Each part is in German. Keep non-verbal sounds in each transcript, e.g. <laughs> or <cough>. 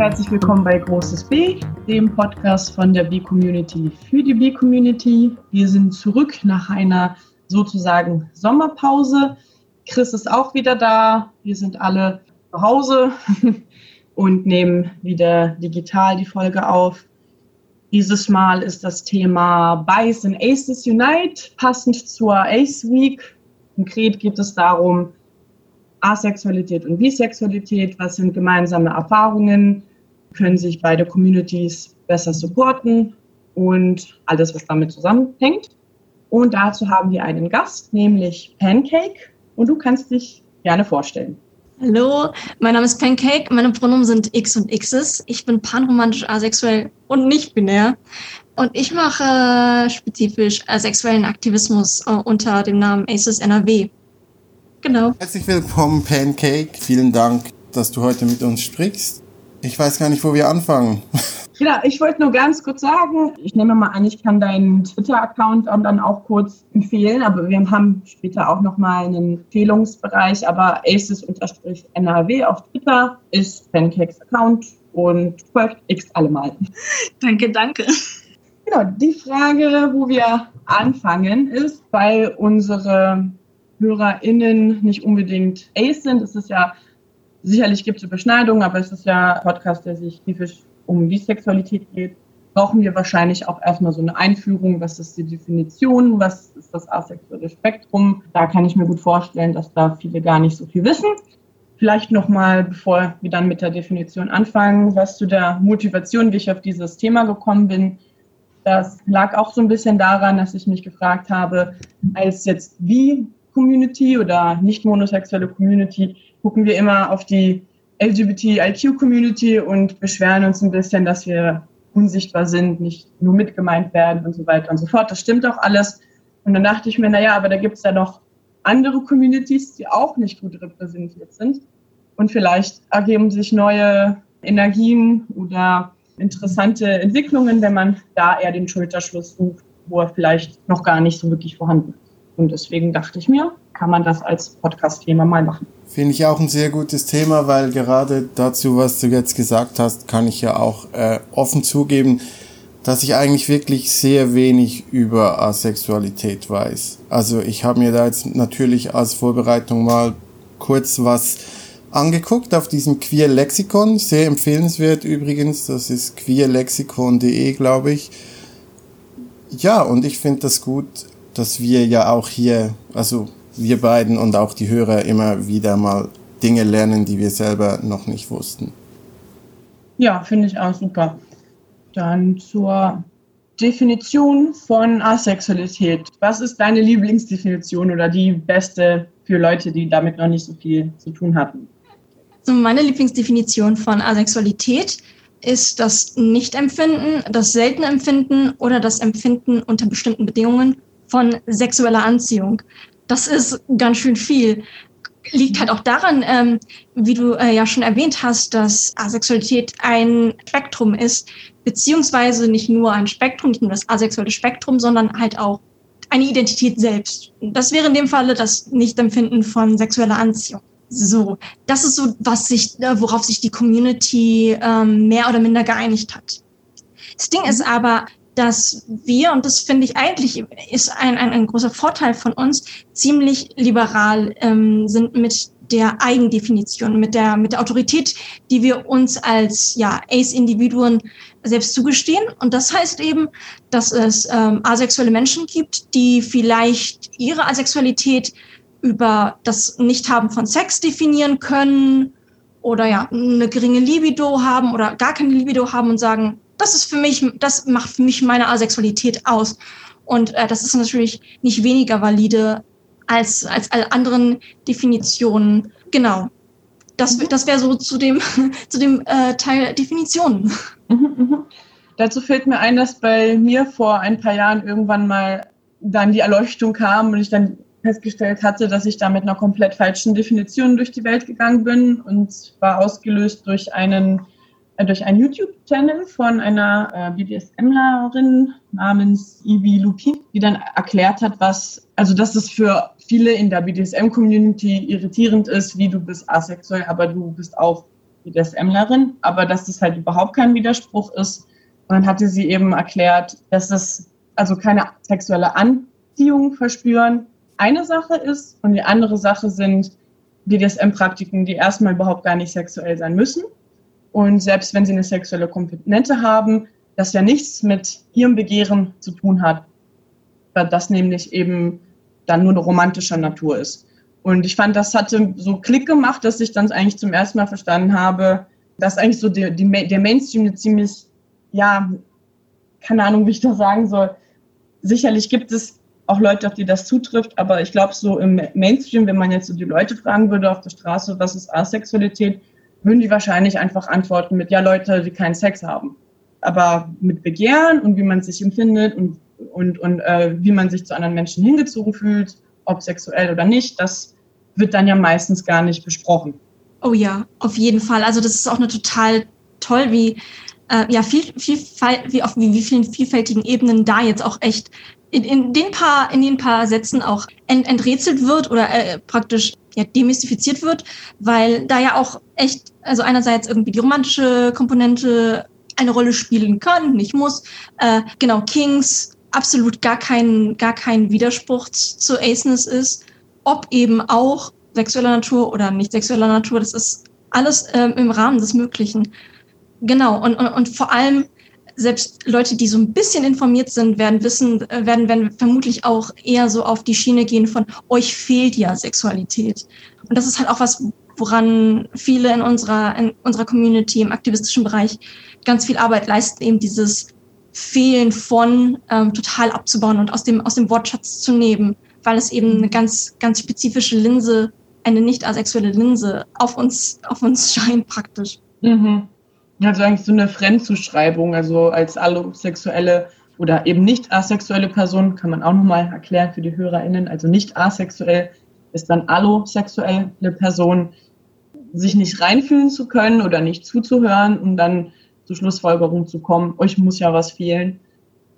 Herzlich willkommen bei Großes B, dem Podcast von der B-Community für die B-Community. Wir sind zurück nach einer sozusagen Sommerpause. Chris ist auch wieder da. Wir sind alle zu Hause <laughs> und nehmen wieder digital die Folge auf. Dieses Mal ist das Thema Bias and Aces Unite, passend zur Ace Week. Konkret geht es darum, Asexualität und Bisexualität, was sind gemeinsame Erfahrungen, können sich beide Communities besser supporten und alles, was damit zusammenhängt. Und dazu haben wir einen Gast, nämlich Pancake. Und du kannst dich gerne vorstellen. Hallo, mein Name ist Pancake. Meine Pronomen sind X und Xs. Ich bin panromantisch, asexuell und nicht binär. Und ich mache spezifisch asexuellen Aktivismus äh, unter dem Namen ACES NRW. Genau. Herzlich willkommen, Pancake. Vielen Dank, dass du heute mit uns sprichst. Ich weiß gar nicht, wo wir anfangen. <laughs> Ja, ich wollte nur ganz kurz sagen, ich nehme mal an, ich kann deinen Twitter-Account dann auch kurz empfehlen, aber wir haben später auch nochmal einen Empfehlungsbereich, aber aces-nrw auf Twitter ist Pancakes Account und folgt X allemal. Danke, danke. Genau, die Frage, wo wir anfangen, ist, weil unsere HörerInnen nicht unbedingt Ace sind, ist es ja Sicherlich gibt es Überschneidungen, aber es ist ja ein Podcast, der sich typisch um Bisexualität geht. Brauchen wir wahrscheinlich auch erstmal so eine Einführung. Was ist die Definition? Was ist das asexuelle Spektrum? Da kann ich mir gut vorstellen, dass da viele gar nicht so viel wissen. Vielleicht nochmal, bevor wir dann mit der Definition anfangen, was zu der Motivation, wie ich auf dieses Thema gekommen bin. Das lag auch so ein bisschen daran, dass ich mich gefragt habe, als jetzt wie Community oder nicht monosexuelle Community, gucken wir immer auf die LGBTIQ-Community und beschweren uns ein bisschen, dass wir unsichtbar sind, nicht nur mitgemeint werden und so weiter und so fort. Das stimmt auch alles. Und dann dachte ich mir, naja, aber da gibt es ja noch andere Communities, die auch nicht gut repräsentiert sind. Und vielleicht ergeben sich neue Energien oder interessante Entwicklungen, wenn man da eher den Schulterschluss sucht, wo er vielleicht noch gar nicht so wirklich vorhanden ist. Und deswegen dachte ich mir, kann man das als Podcast-Thema mal machen. Finde ich auch ein sehr gutes Thema, weil gerade dazu, was du jetzt gesagt hast, kann ich ja auch äh, offen zugeben, dass ich eigentlich wirklich sehr wenig über Asexualität weiß. Also ich habe mir da jetzt natürlich als Vorbereitung mal kurz was angeguckt auf diesem Queer Lexikon, sehr empfehlenswert übrigens, das ist queerlexikon.de, glaube ich. Ja, und ich finde das gut, dass wir ja auch hier, also wir beiden und auch die Hörer immer wieder mal Dinge lernen, die wir selber noch nicht wussten. Ja, finde ich auch super. Dann zur Definition von Asexualität. Was ist deine Lieblingsdefinition oder die beste für Leute, die damit noch nicht so viel zu tun hatten? So meine Lieblingsdefinition von Asexualität ist das Nicht-Empfinden, das seltene Empfinden oder das Empfinden unter bestimmten Bedingungen von sexueller Anziehung das ist ganz schön viel. Liegt halt auch daran, ähm, wie du äh, ja schon erwähnt hast, dass Asexualität ein Spektrum ist, beziehungsweise nicht nur ein Spektrum, nicht nur das asexuelle Spektrum, sondern halt auch eine Identität selbst. Das wäre in dem Falle das Nichtempfinden von sexueller Anziehung. So, das ist so, was sich, äh, worauf sich die Community ähm, mehr oder minder geeinigt hat. Das Ding ist aber, dass wir, und das finde ich eigentlich ist ein, ein, ein großer Vorteil von uns, ziemlich liberal ähm, sind mit der Eigendefinition, mit der, mit der Autorität, die wir uns als ja, Ace-Individuen selbst zugestehen. Und das heißt eben, dass es ähm, asexuelle Menschen gibt, die vielleicht ihre Asexualität über das Nichthaben von Sex definieren können oder ja, eine geringe Libido haben oder gar keine Libido haben und sagen, das ist für mich, das macht für mich meine Asexualität aus. Und äh, das ist natürlich nicht weniger valide als, als alle anderen Definitionen. Genau. Das, mhm. das wäre so zu dem, <laughs> zu dem äh, Teil Definitionen. Mhm, mhm. Dazu fällt mir ein, dass bei mir vor ein paar Jahren irgendwann mal dann die Erleuchtung kam und ich dann festgestellt hatte, dass ich da mit einer komplett falschen Definition durch die Welt gegangen bin und war ausgelöst durch einen durch einen YouTube-Channel von einer äh, BDSMlerin namens Ivy Lupi, die dann erklärt hat, was, also dass es für viele in der BDSM-Community irritierend ist, wie du bist asexuell, aber du bist auch BDSMlerin, aber dass das halt überhaupt kein Widerspruch ist. Und dann hatte sie eben erklärt, dass es also keine sexuelle Anziehung verspüren eine Sache ist und die andere Sache sind BDSM-Praktiken, die erstmal überhaupt gar nicht sexuell sein müssen. Und selbst wenn sie eine sexuelle Komponente haben, das ja nichts mit ihrem Begehren zu tun hat, weil das nämlich eben dann nur eine romantische Natur ist. Und ich fand, das hatte so Klick gemacht, dass ich dann eigentlich zum ersten Mal verstanden habe, dass eigentlich so die, der Mainstream eine ziemlich, ja, keine Ahnung, wie ich das sagen soll. Sicherlich gibt es auch Leute, auf die das zutrifft, aber ich glaube, so im Mainstream, wenn man jetzt so die Leute fragen würde auf der Straße, was ist Asexualität, würden die wahrscheinlich einfach antworten mit, ja, Leute, die keinen Sex haben. Aber mit Begehren und wie man sich empfindet und, und, und äh, wie man sich zu anderen Menschen hingezogen fühlt, ob sexuell oder nicht, das wird dann ja meistens gar nicht besprochen. Oh ja, auf jeden Fall. Also das ist auch eine total toll, wie äh, ja viel, viel, wie auf wie, wie vielen vielfältigen Ebenen da jetzt auch echt in, in den paar in den paar Sätzen auch ent, enträtselt wird oder äh, praktisch ja, demystifiziert wird, weil da ja auch echt, also einerseits irgendwie die romantische Komponente eine Rolle spielen kann, nicht muss. Äh, genau, Kings absolut gar kein, gar kein Widerspruch zu Aceness ist, ob eben auch sexueller Natur oder nicht sexueller Natur, das ist alles ähm, im Rahmen des Möglichen. Genau, und, und, und vor allem selbst Leute, die so ein bisschen informiert sind, werden wissen, äh, werden, werden vermutlich auch eher so auf die Schiene gehen von euch fehlt ja Sexualität. Und das ist halt auch was, woran viele in unserer, in unserer Community im aktivistischen Bereich ganz viel Arbeit leisten, eben dieses Fehlen von ähm, total abzubauen und aus dem, aus dem Wortschatz zu nehmen, weil es eben eine ganz, ganz spezifische Linse, eine nicht asexuelle Linse auf uns, auf uns <laughs> scheint praktisch. Mhm. Also eigentlich so eine Fremdzuschreibung, also als allosexuelle oder eben nicht asexuelle Person, kann man auch nochmal erklären für die HörerInnen. Also nicht asexuell ist dann allosexuelle Person, sich nicht reinfühlen zu können oder nicht zuzuhören und dann zur Schlussfolgerung zu kommen, euch muss ja was fehlen,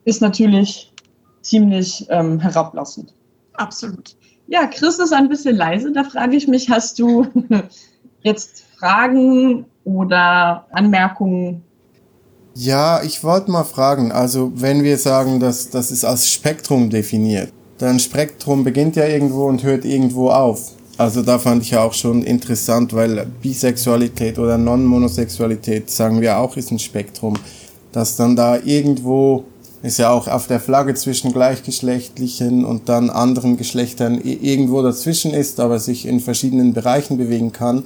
ist natürlich ziemlich ähm, herablassend. Absolut. Ja, Chris ist ein bisschen leise. Da frage ich mich, hast du <laughs> jetzt Fragen oder Anmerkungen? Ja, ich wollte mal fragen, also wenn wir sagen, dass das ist als Spektrum definiert, dann Spektrum beginnt ja irgendwo und hört irgendwo auf. Also da fand ich ja auch schon interessant, weil Bisexualität oder Non-Monosexualität, sagen wir auch, ist ein Spektrum, dass dann da irgendwo ist ja auch auf der Flagge zwischen gleichgeschlechtlichen und dann anderen Geschlechtern irgendwo dazwischen ist, aber sich in verschiedenen Bereichen bewegen kann.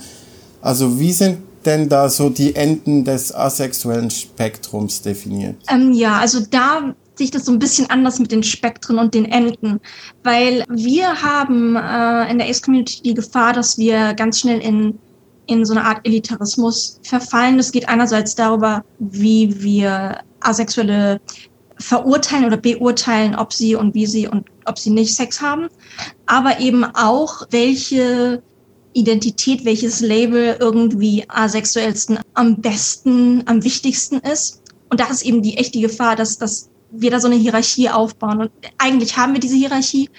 Also wie sind denn da so die Enden des asexuellen Spektrums definiert? Ähm, ja, also da sich das so ein bisschen anders mit den Spektren und den Enden, weil wir haben äh, in der Ace-Community die Gefahr, dass wir ganz schnell in in so eine Art Elitarismus verfallen. Das geht einerseits darüber, wie wir Asexuelle verurteilen oder beurteilen, ob sie und wie sie und ob sie nicht Sex haben, aber eben auch, welche Identität, welches Label irgendwie asexuellsten am besten, am wichtigsten ist. Und da ist eben die echte Gefahr, dass, dass wir da so eine Hierarchie aufbauen. Und eigentlich haben wir diese Hierarchie.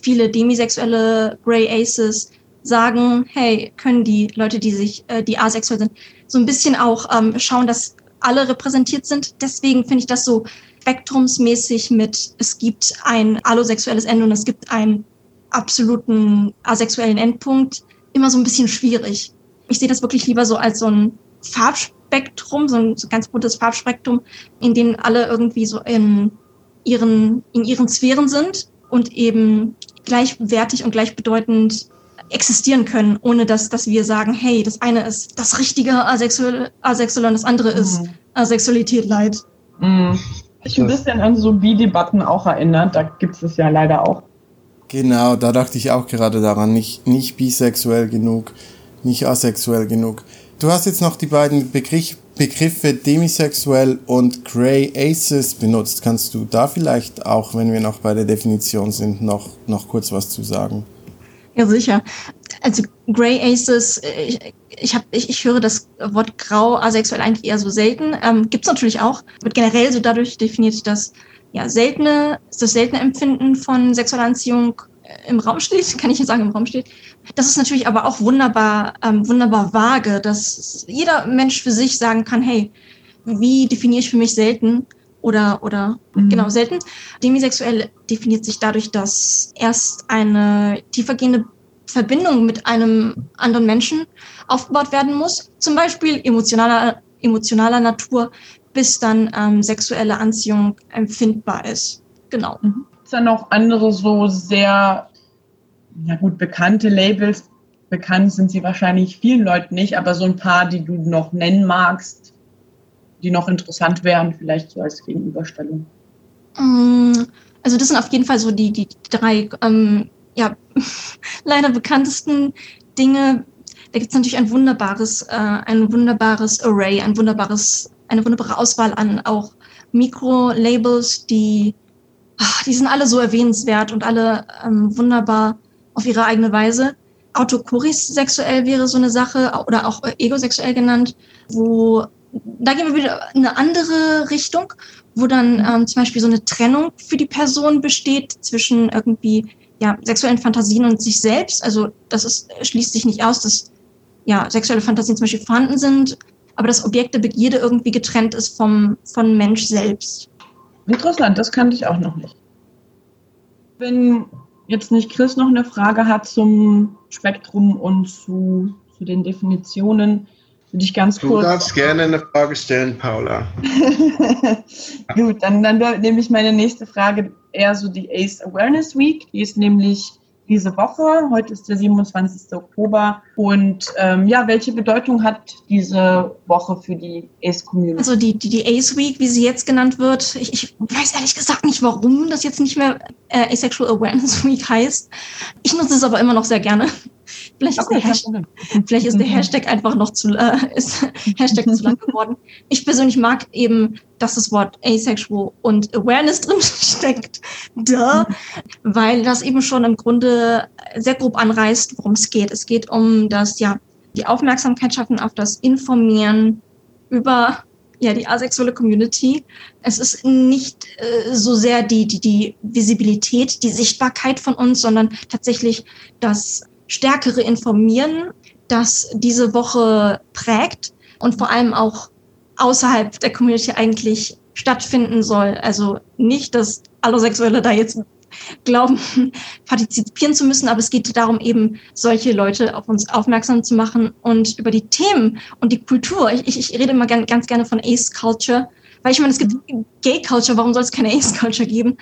Viele demisexuelle Grey Aces sagen, hey, können die Leute, die sich, äh, die asexuell sind, so ein bisschen auch ähm, schauen, dass alle repräsentiert sind. Deswegen finde ich das so spektrumsmäßig mit, es gibt ein allosexuelles Ende und es gibt einen absoluten asexuellen Endpunkt immer so ein bisschen schwierig. Ich sehe das wirklich lieber so als so ein Farbspektrum, so ein, so ganz buntes Farbspektrum, in dem alle irgendwie so in ihren, in ihren Sphären sind und eben gleichwertig und gleichbedeutend existieren können, ohne dass, dass wir sagen, hey, das eine ist das richtige Asexuelle, Asexuelle und das andere mhm. ist Asexualität leid. Mhm. Ich ein bisschen an so Bi-Debatten auch erinnert, da gibt es ja leider auch. Genau, da dachte ich auch gerade daran, nicht, nicht bisexuell genug, nicht asexuell genug. Du hast jetzt noch die beiden Begriff, Begriffe demisexuell und Grey Aces benutzt. Kannst du da vielleicht auch, wenn wir noch bei der Definition sind, noch, noch kurz was zu sagen? Ja, sicher. Also Grey Aces, ich, ich, hab, ich, ich höre das Wort grau asexuell eigentlich eher so selten. Ähm, Gibt es natürlich auch. Wird generell so dadurch definiert, dass ja, seltene, das seltene Empfinden von sexueller Anziehung im Raum steht, <laughs> kann ich jetzt sagen, im Raum steht. Das ist natürlich aber auch wunderbar, ähm, wunderbar vage, dass jeder Mensch für sich sagen kann, hey, wie definiere ich für mich selten oder, oder mhm. genau selten. Demisexuell definiert sich dadurch, dass erst eine tiefergehende Verbindung mit einem anderen Menschen aufgebaut werden muss, zum Beispiel emotionaler, emotionaler Natur, bis dann ähm, sexuelle Anziehung empfindbar ist. Genau. Mhm. Ist dann noch andere so sehr, ja gut, bekannte Labels. Bekannt sind sie wahrscheinlich vielen Leuten nicht, aber so ein paar, die du noch nennen magst, die noch interessant wären, vielleicht so als Gegenüberstellung. Mm, also das sind auf jeden Fall so die, die drei ähm, ja, <laughs> leider bekanntesten Dinge. Da gibt es natürlich ein wunderbares, äh, ein wunderbares Array, ein wunderbares, eine wunderbare Auswahl an auch Mikro-Labels, die, ach, die sind alle so erwähnenswert und alle ähm, wunderbar auf ihre eigene Weise. Autokoris sexuell wäre so eine Sache oder auch egosexuell genannt, wo da gehen wir wieder in eine andere Richtung, wo dann ähm, zum Beispiel so eine Trennung für die Person besteht zwischen irgendwie ja, sexuellen Fantasien und sich selbst. Also das ist, schließt sich nicht aus, dass ja, sexuelle Fantasien zum Beispiel vorhanden sind, aber das Objekt der Begierde irgendwie getrennt ist vom, von Mensch selbst. Interessant, das kannte ich auch noch nicht. Wenn jetzt nicht Chris noch eine Frage hat zum Spektrum und zu, zu den Definitionen, würde ich ganz du kurz. Du darfst gerne eine Frage stellen, Paula. <laughs> Gut, dann, dann nehme ich meine nächste Frage eher so die ACE Awareness Week. Die ist nämlich diese Woche. Heute ist der 27. Oktober. Und ähm, ja, welche Bedeutung hat diese Woche für die ACE-Community? Also die, die, die ACE Week, wie sie jetzt genannt wird, ich, ich weiß ehrlich gesagt nicht, warum das jetzt nicht mehr äh, Asexual Awareness Week heißt. Ich nutze es aber immer noch sehr gerne. Vielleicht ist, der Hashtag, vielleicht ist der Hashtag einfach noch zu, äh, <laughs> ist Hashtag zu lang geworden. Ich persönlich mag eben, dass das Wort asexual und Awareness <laughs> drin steckt. Da, weil das eben schon im Grunde sehr grob anreißt, worum es geht. Es geht um das, ja, die Aufmerksamkeit schaffen auf das Informieren über ja, die asexuelle Community. Es ist nicht äh, so sehr die, die, die Visibilität, die Sichtbarkeit von uns, sondern tatsächlich das stärkere Informieren, das diese Woche prägt und vor allem auch außerhalb der Community eigentlich stattfinden soll. Also nicht, dass alle Sexuelle da jetzt glauben, <laughs> partizipieren zu müssen, aber es geht darum, eben solche Leute auf uns aufmerksam zu machen und über die Themen und die Kultur. Ich, ich, ich rede immer gern, ganz gerne von Ace Culture, weil ich meine, es gibt Gay Culture, warum soll es keine Ace Culture geben?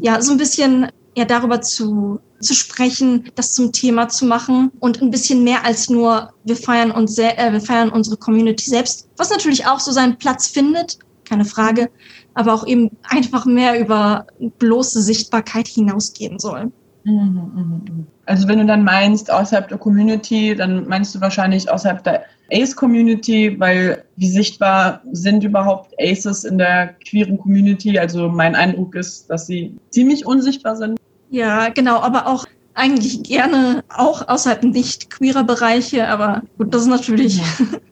Ja, so ein bisschen ja darüber zu zu sprechen, das zum Thema zu machen und ein bisschen mehr als nur wir feiern uns äh, wir feiern unsere Community selbst, was natürlich auch so seinen Platz findet, keine Frage, aber auch eben einfach mehr über bloße Sichtbarkeit hinausgehen soll. Mhm, mhm, mhm. Also wenn du dann meinst außerhalb der Community, dann meinst du wahrscheinlich außerhalb der Ace-Community, weil wie sichtbar sind überhaupt Aces in der queeren Community? Also mein Eindruck ist, dass sie ziemlich unsichtbar sind. Ja, genau, aber auch eigentlich gerne auch außerhalb nicht queerer Bereiche, aber gut, das ist natürlich,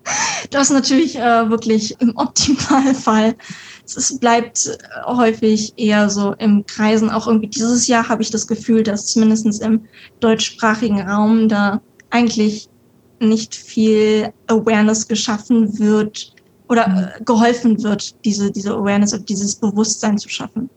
<laughs> das ist natürlich äh, wirklich im Optimalfall. Es bleibt häufig eher so im Kreisen. Auch irgendwie dieses Jahr habe ich das Gefühl, dass zumindest im deutschsprachigen Raum da eigentlich nicht viel Awareness geschaffen wird oder mhm. äh, geholfen wird, diese, diese Awareness und dieses Bewusstsein zu schaffen.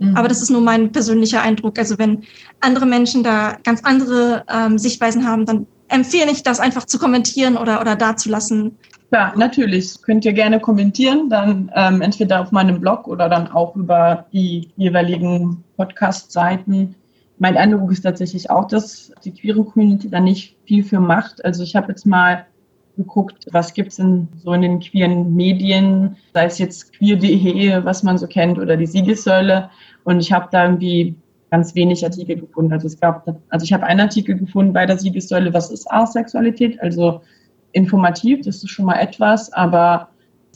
Mhm. Aber das ist nur mein persönlicher Eindruck. Also wenn andere Menschen da ganz andere ähm, Sichtweisen haben, dann empfehle ich das einfach zu kommentieren oder, oder dazulassen. Ja, natürlich. Könnt ihr gerne kommentieren, dann ähm, entweder auf meinem Blog oder dann auch über die jeweiligen Podcast-Seiten. Mein Eindruck ist tatsächlich auch, dass die queere Community da nicht viel für macht. Also ich habe jetzt mal geguckt, was gibt es denn so in den queeren Medien, sei es jetzt queer.de, was man so kennt, oder die Siegessäule. Und ich habe da irgendwie ganz wenig Artikel gefunden. Also es gab, also ich habe einen Artikel gefunden bei der Siegessäule, was ist Asexualität? Also informativ, das ist schon mal etwas, aber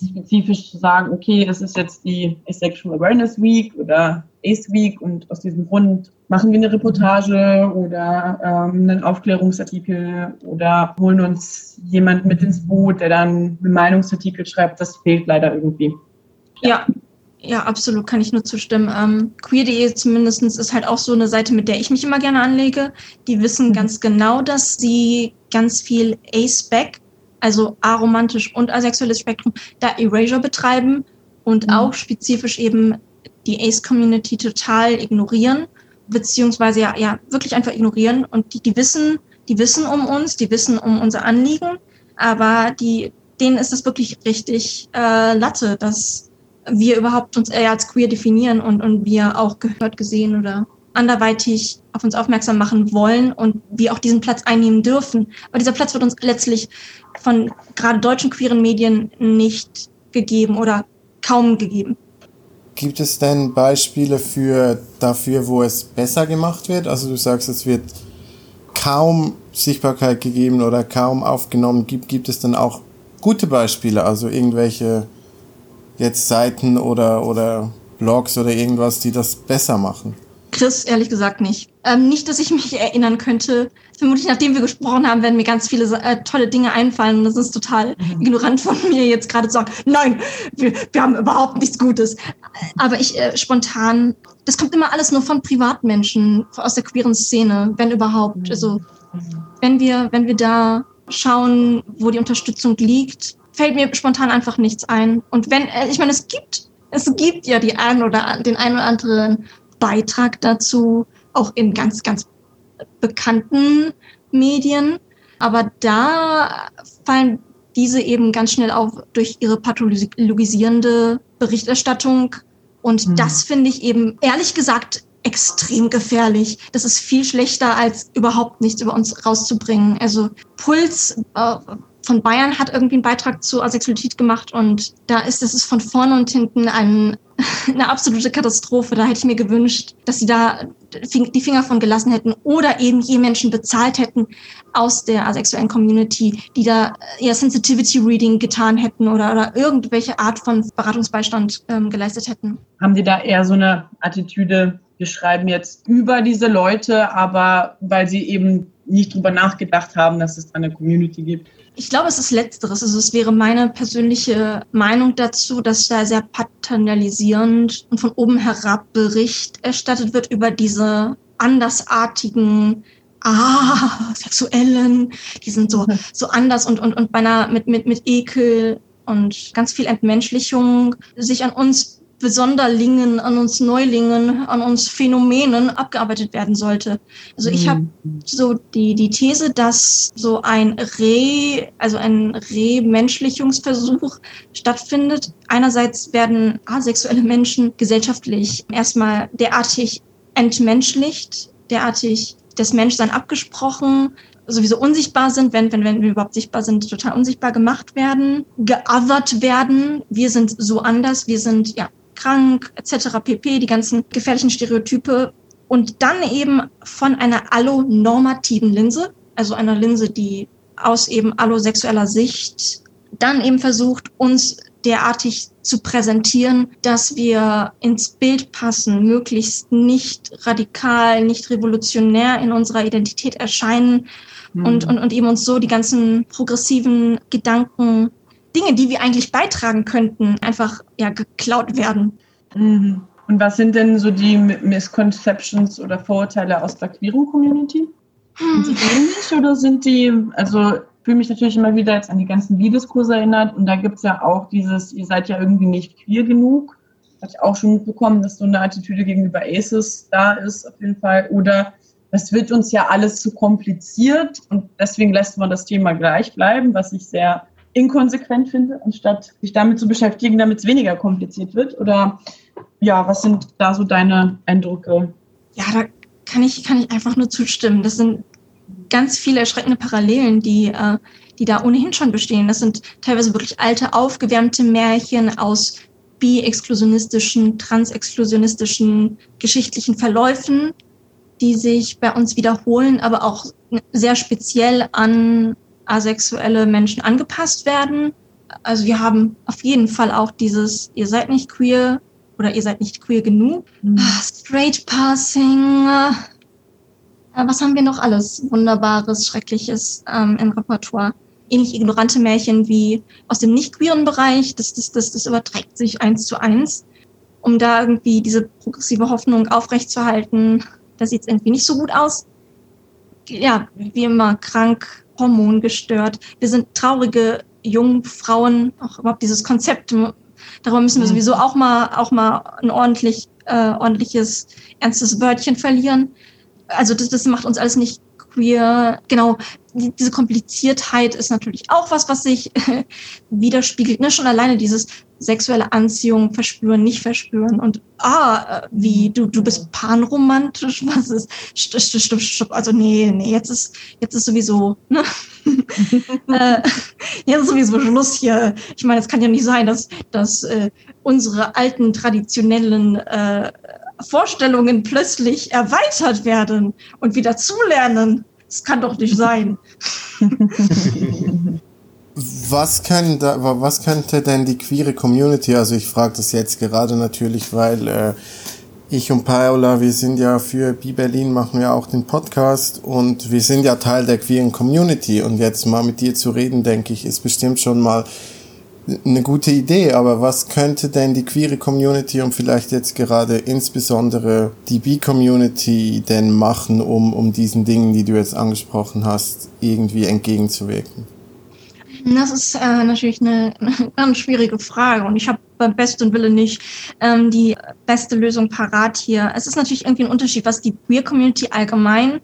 spezifisch zu sagen, okay, es ist jetzt die Asexual Awareness Week oder Ace Week und aus diesem Grund machen wir eine Reportage oder ähm, einen Aufklärungsartikel oder holen uns jemand mit ins Boot, der dann einen Meinungsartikel schreibt, das fehlt leider irgendwie. Ja, ja absolut, kann ich nur zustimmen. Ähm, Queer.de zumindest ist halt auch so eine Seite, mit der ich mich immer gerne anlege. Die wissen mhm. ganz genau, dass sie ganz viel A-Spec, also aromantisch und asexuelles Spektrum, da Erasure betreiben und mhm. auch spezifisch eben die Ace-Community total ignorieren, beziehungsweise ja, ja wirklich einfach ignorieren. Und die, die wissen, die wissen um uns, die wissen um unser Anliegen, aber die, denen ist das wirklich richtig äh, Latte, dass wir überhaupt uns eher als queer definieren und, und wir auch gehört, gesehen oder anderweitig auf uns aufmerksam machen wollen und wir auch diesen Platz einnehmen dürfen. Aber dieser Platz wird uns letztlich von gerade deutschen queeren Medien nicht gegeben oder kaum gegeben. Gibt es denn Beispiele für dafür, wo es besser gemacht wird? Also du sagst, es wird kaum Sichtbarkeit gegeben oder kaum aufgenommen. Gibt, gibt es dann auch gute Beispiele, also irgendwelche jetzt Seiten oder, oder Blogs oder irgendwas, die das besser machen? Chris, ehrlich gesagt nicht. Ähm, nicht, dass ich mich erinnern könnte. Vermutlich, nachdem wir gesprochen haben, werden mir ganz viele äh, tolle Dinge einfallen. Und das ist total mhm. ignorant von mir, jetzt gerade zu sagen, nein, wir, wir haben überhaupt nichts Gutes. Aber ich äh, spontan, das kommt immer alles nur von Privatmenschen aus der queeren Szene, wenn überhaupt. Mhm. Also wenn wir, wenn wir da schauen, wo die Unterstützung liegt, fällt mir spontan einfach nichts ein. Und wenn, äh, ich meine, es gibt, es gibt ja die ein oder den einen oder anderen Beitrag dazu, auch in ganz, ganz bekannten Medien. Aber da fallen diese eben ganz schnell auf durch ihre pathologisierende Berichterstattung. Und mhm. das finde ich eben, ehrlich gesagt, extrem gefährlich. Das ist viel schlechter, als überhaupt nichts über uns rauszubringen. Also Puls äh, von Bayern hat irgendwie einen Beitrag zur Asexualität gemacht und da ist es von vorne und hinten ein, <laughs> eine absolute Katastrophe. Da hätte ich mir gewünscht, dass sie da die Finger von gelassen hätten oder eben je Menschen bezahlt hätten aus der asexuellen Community, die da eher Sensitivity Reading getan hätten oder, oder irgendwelche Art von Beratungsbeistand ähm, geleistet hätten. Haben die da eher so eine Attitüde, wir schreiben jetzt über diese Leute, aber weil sie eben nicht drüber nachgedacht haben, dass es eine Community gibt? Ich glaube, es ist Letzteres. Also es wäre meine persönliche Meinung dazu, dass da sehr paternalisierend und von oben herab Bericht erstattet wird über diese andersartigen ah, Sexuellen, die sind so, so anders und, und, und beinahe mit, mit, mit Ekel und ganz viel Entmenschlichung sich an uns Besonderlingen, an uns Neulingen, an uns Phänomenen abgearbeitet werden sollte. Also ich habe mhm. so die, die These, dass so ein Re, also ein Remenschlichungsversuch stattfindet. Einerseits werden asexuelle Menschen gesellschaftlich erstmal derartig entmenschlicht, derartig das Menschsein abgesprochen, sowieso unsichtbar sind, wenn, wenn, wenn wir überhaupt sichtbar sind, total unsichtbar gemacht werden, geothert werden. Wir sind so anders, wir sind ja krank etc. pp, die ganzen gefährlichen Stereotype und dann eben von einer allonormativen Linse, also einer Linse, die aus eben allosexueller Sicht dann eben versucht, uns derartig zu präsentieren, dass wir ins Bild passen, möglichst nicht radikal, nicht revolutionär in unserer Identität erscheinen mhm. und, und, und eben uns so die ganzen progressiven Gedanken Dinge, die wir eigentlich beitragen könnten, einfach ja geklaut werden. Mhm. Und was sind denn so die Misconceptions oder Vorurteile aus der queeren Community? Sind sie ähnlich oder sind die, also fühle mich natürlich immer wieder jetzt an die ganzen Liebeskurse erinnert und da gibt es ja auch dieses, ihr seid ja irgendwie nicht queer genug. Hatte ich auch schon mitbekommen, dass so eine Attitüde gegenüber Aces da ist, auf jeden Fall. Oder das wird uns ja alles zu kompliziert und deswegen lässt man das Thema gleich bleiben, was ich sehr inkonsequent finde, anstatt sich damit zu beschäftigen, damit es weniger kompliziert wird? Oder ja, was sind da so deine Eindrücke? Ja, da kann ich, kann ich einfach nur zustimmen. Das sind ganz viele erschreckende Parallelen, die, äh, die da ohnehin schon bestehen. Das sind teilweise wirklich alte, aufgewärmte Märchen aus bi-exklusionistischen, trans-exklusionistischen geschichtlichen Verläufen, die sich bei uns wiederholen, aber auch sehr speziell an asexuelle Menschen angepasst werden. Also wir haben auf jeden Fall auch dieses, ihr seid nicht queer oder ihr seid nicht queer genug. Mhm. Ah, straight Passing. Äh, was haben wir noch alles Wunderbares, Schreckliches ähm, im Repertoire? Ähnlich ignorante Märchen wie aus dem nicht queeren Bereich. Das, das, das, das überträgt sich eins zu eins. um da irgendwie diese progressive Hoffnung aufrechtzuerhalten. Da sieht es irgendwie nicht so gut aus. Ja, wie immer krank, hormongestört. Wir sind traurige Jungfrauen. Auch überhaupt dieses Konzept, darüber müssen wir mhm. sowieso auch mal, auch mal ein ordentlich, äh, ordentliches, ernstes Wörtchen verlieren. Also das, das macht uns alles nicht queer. Genau, diese Kompliziertheit ist natürlich auch was, was sich <laughs> widerspiegelt. Ne? Schon alleine dieses sexuelle Anziehung verspüren, nicht verspüren und ah, äh, wie du du bist panromantisch, <laughs> was ist? Stopp, stopp, stopp, also nee, nee, jetzt ist jetzt ist sowieso ne? <laughs> äh, jetzt ist sowieso Schluss hier. Ich meine, es kann ja nicht sein, dass dass äh, unsere alten traditionellen äh, Vorstellungen plötzlich erweitert werden und wieder zulernen. Das kann doch nicht sein. <laughs> was, kann da, was könnte denn die queere Community, also ich frage das jetzt gerade natürlich, weil äh, ich und Paola, wir sind ja für Bi Berlin, machen wir auch den Podcast und wir sind ja Teil der queeren Community und jetzt mal mit dir zu reden, denke ich, ist bestimmt schon mal eine gute Idee, aber was könnte denn die queere Community und vielleicht jetzt gerade insbesondere die B-Community denn machen, um, um diesen Dingen, die du jetzt angesprochen hast, irgendwie entgegenzuwirken? Das ist äh, natürlich eine, eine ganz schwierige Frage und ich habe beim besten Wille nicht ähm, die beste Lösung parat hier. Es ist natürlich irgendwie ein Unterschied, was die Queer Community allgemein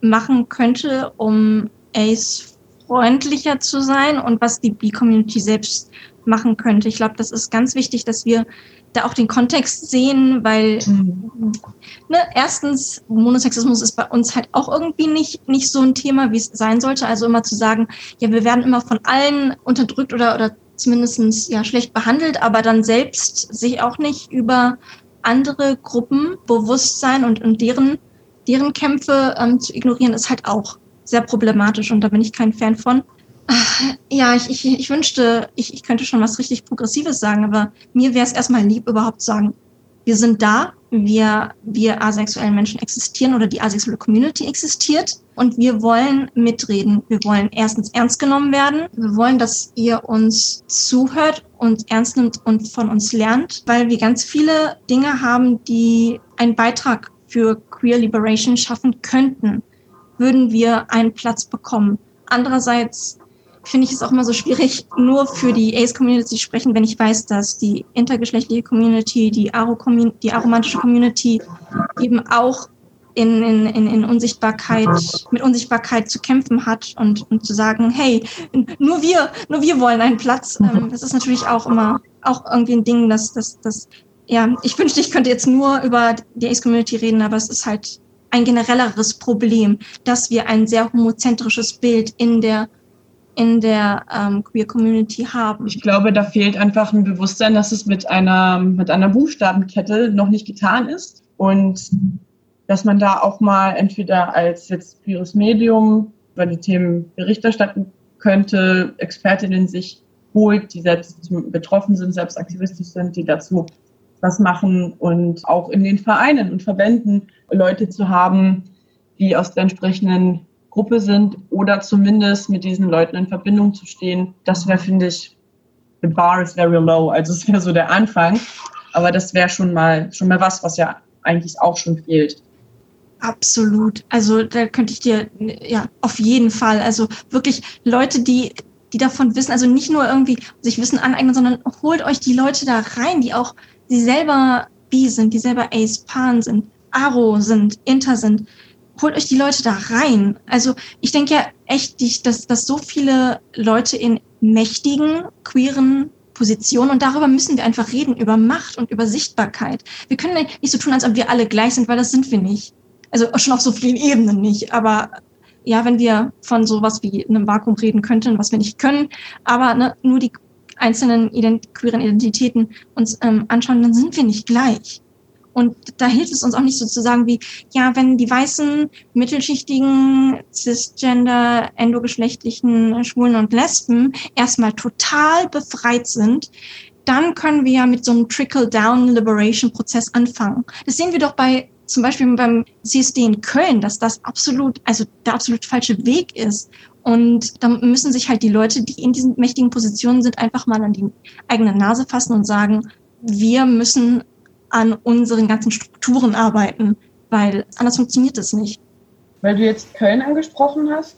machen könnte, um Ace freundlicher zu sein und was die B-Community selbst machen könnte. Ich glaube, das ist ganz wichtig, dass wir da auch den Kontext sehen, weil mhm. ne, erstens Monosexismus ist bei uns halt auch irgendwie nicht nicht so ein Thema, wie es sein sollte. Also immer zu sagen, ja, wir werden immer von allen unterdrückt oder oder zumindestens ja schlecht behandelt, aber dann selbst sich auch nicht über andere Gruppen bewusst sein und, und deren deren Kämpfe ähm, zu ignorieren, ist halt auch sehr problematisch und da bin ich kein Fan von. Ja, ich, ich, ich wünschte, ich, ich könnte schon was richtig Progressives sagen, aber mir wäre es erstmal lieb, überhaupt zu sagen, wir sind da, wir, wir asexuellen Menschen existieren oder die asexuelle Community existiert und wir wollen mitreden. Wir wollen erstens ernst genommen werden. Wir wollen, dass ihr uns zuhört und ernst nimmt und von uns lernt, weil wir ganz viele Dinge haben, die einen Beitrag für Queer Liberation schaffen könnten würden wir einen Platz bekommen. Andererseits finde ich es auch immer so schwierig, nur für die Ace-Community zu sprechen, wenn ich weiß, dass die intergeschlechtliche Community, die, Aro -Commun die aromantische Community eben auch in, in, in Unsichtbarkeit, mit Unsichtbarkeit zu kämpfen hat und, und zu sagen, hey, nur wir, nur wir wollen einen Platz. Ähm, das ist natürlich auch immer auch irgendwie ein Ding, dass, dass, dass ja, ich wünschte, ich könnte jetzt nur über die Ace-Community reden, aber es ist halt ein generelleres Problem, dass wir ein sehr homozentrisches Bild in der in der ähm, Queer Community haben. Ich glaube, da fehlt einfach ein Bewusstsein, dass es mit einer mit einer Buchstabenkette noch nicht getan ist und dass man da auch mal entweder als jetzt queeres Medium über die Themen Bericht erstatten könnte, Expertinnen sich holt, die selbst betroffen sind, selbst aktivistisch sind, die dazu was machen und auch in den Vereinen und Verbänden Leute zu haben, die aus der entsprechenden Gruppe sind oder zumindest mit diesen Leuten in Verbindung zu stehen. Das wäre, finde ich, the bar is very low. Also es wäre so der Anfang. Aber das wäre schon mal, schon mal was, was ja eigentlich auch schon fehlt. Absolut. Also da könnte ich dir, ja, auf jeden Fall. Also wirklich Leute, die, die davon wissen, also nicht nur irgendwie sich Wissen aneignen, sondern holt euch die Leute da rein, die auch die selber B sind, die selber Ace, Pan sind, Aro sind, Inter sind, holt euch die Leute da rein. Also ich denke ja echt, dass, dass so viele Leute in mächtigen, queeren Positionen und darüber müssen wir einfach reden, über Macht und über Sichtbarkeit. Wir können nicht so tun, als ob wir alle gleich sind, weil das sind wir nicht. Also schon auf so vielen Ebenen nicht. Aber ja, wenn wir von sowas wie einem Vakuum reden könnten, was wir nicht können, aber ne, nur die einzelnen ident queeren Identitäten uns ähm, anschauen, dann sind wir nicht gleich. Und da hilft es uns auch nicht so zu sagen wie, ja, wenn die weißen, mittelschichtigen, cisgender, endogeschlechtlichen Schwulen und Lesben erstmal total befreit sind, dann können wir ja mit so einem Trickle-Down-Liberation-Prozess anfangen. Das sehen wir doch bei zum Beispiel beim CSD in Köln, dass das absolut, also der absolut falsche Weg ist. Und da müssen sich halt die Leute, die in diesen mächtigen Positionen sind, einfach mal an die eigene Nase fassen und sagen, wir müssen an unseren ganzen Strukturen arbeiten, weil anders funktioniert es nicht. Weil du jetzt Köln angesprochen hast,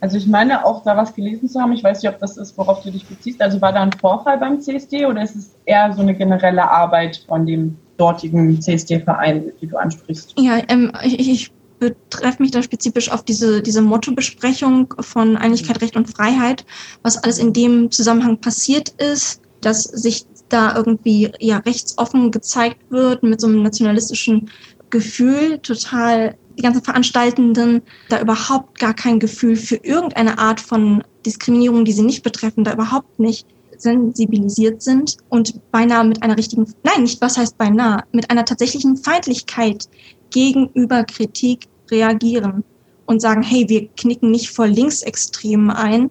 also ich meine auch da was gelesen zu haben, ich weiß nicht, ob das ist, worauf du dich beziehst. Also war da ein Vorfall beim CSD oder ist es eher so eine generelle Arbeit von dem dortigen CSD-Verein, die du ansprichst? Ja, ähm, ich, ich betreffe mich da spezifisch auf diese, diese Motto-Besprechung von Einigkeit, Recht und Freiheit, was alles in dem Zusammenhang passiert ist, dass sich da irgendwie ja rechtsoffen gezeigt wird mit so einem nationalistischen Gefühl, total die ganzen Veranstaltenden da überhaupt gar kein Gefühl für irgendeine Art von Diskriminierung, die sie nicht betreffen, da überhaupt nicht sensibilisiert sind und beinahe mit einer richtigen, nein, nicht was heißt beinahe, mit einer tatsächlichen Feindlichkeit gegenüber Kritik reagieren und sagen, hey, wir knicken nicht vor Linksextremen ein.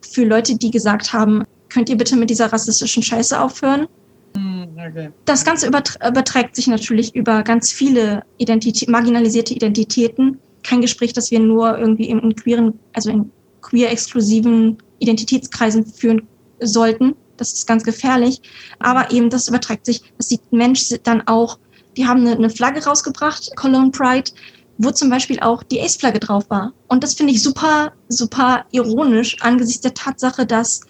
Für Leute, die gesagt haben, könnt ihr bitte mit dieser rassistischen Scheiße aufhören? Hm, okay. Das Ganze überträgt sich natürlich über ganz viele Identität, marginalisierte Identitäten. Kein Gespräch, das wir nur irgendwie in queeren, also in queer-exklusiven Identitätskreisen führen sollten. Das ist ganz gefährlich. Aber eben, das überträgt sich, das sieht Mensch dann auch, die haben eine, eine Flagge rausgebracht, Cologne Pride, wo zum Beispiel auch die Ace-Flagge drauf war. Und das finde ich super, super ironisch angesichts der Tatsache, dass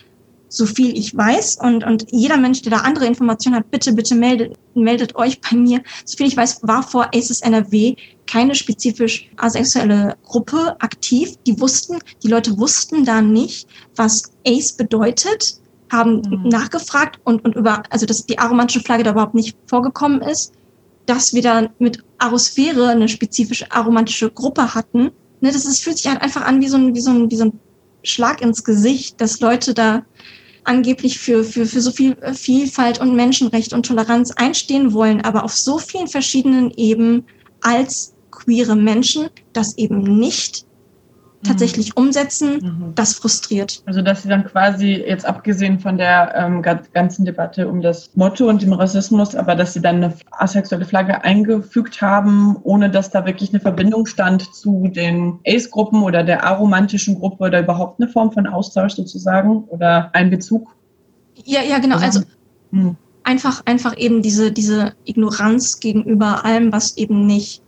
so viel ich weiß und, und jeder Mensch, der da andere Informationen hat, bitte, bitte meldet, meldet euch bei mir. So viel ich weiß, war vor ACES NRW keine spezifisch asexuelle Gruppe aktiv. Die wussten, die Leute wussten da nicht, was ACE bedeutet, haben mhm. nachgefragt und, und über, also dass die aromantische Flagge da überhaupt nicht vorgekommen ist, dass wir da mit Arosphäre eine spezifische aromantische Gruppe hatten. Ne, das ist, fühlt sich halt einfach an wie so ein, wie so ein, wie so ein Schlag ins Gesicht, dass Leute da angeblich für, für, für so viel äh, Vielfalt und Menschenrecht und Toleranz einstehen wollen, aber auf so vielen verschiedenen Ebenen als queere Menschen das eben nicht tatsächlich mhm. umsetzen, mhm. das frustriert. Also dass sie dann quasi jetzt abgesehen von der ähm, ganzen Debatte um das Motto und dem Rassismus, aber dass sie dann eine asexuelle Flagge eingefügt haben, ohne dass da wirklich eine Verbindung stand zu den Ace-Gruppen oder der aromantischen Gruppe oder überhaupt eine Form von Austausch sozusagen oder ein Bezug. Ja, ja, genau. Also mhm. einfach, einfach eben diese, diese Ignoranz gegenüber allem, was eben nicht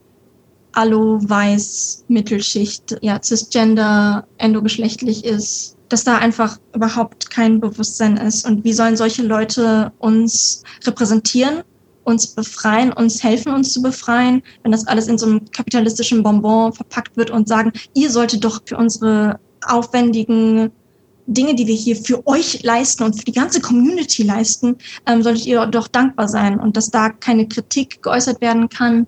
Allo, Weiß, Mittelschicht, ja, Cisgender, endogeschlechtlich ist, dass da einfach überhaupt kein Bewusstsein ist. Und wie sollen solche Leute uns repräsentieren, uns befreien, uns helfen, uns zu befreien, wenn das alles in so einem kapitalistischen Bonbon verpackt wird und sagen, ihr solltet doch für unsere aufwendigen Dinge, die wir hier für euch leisten und für die ganze Community leisten, ähm, solltet ihr doch dankbar sein und dass da keine Kritik geäußert werden kann.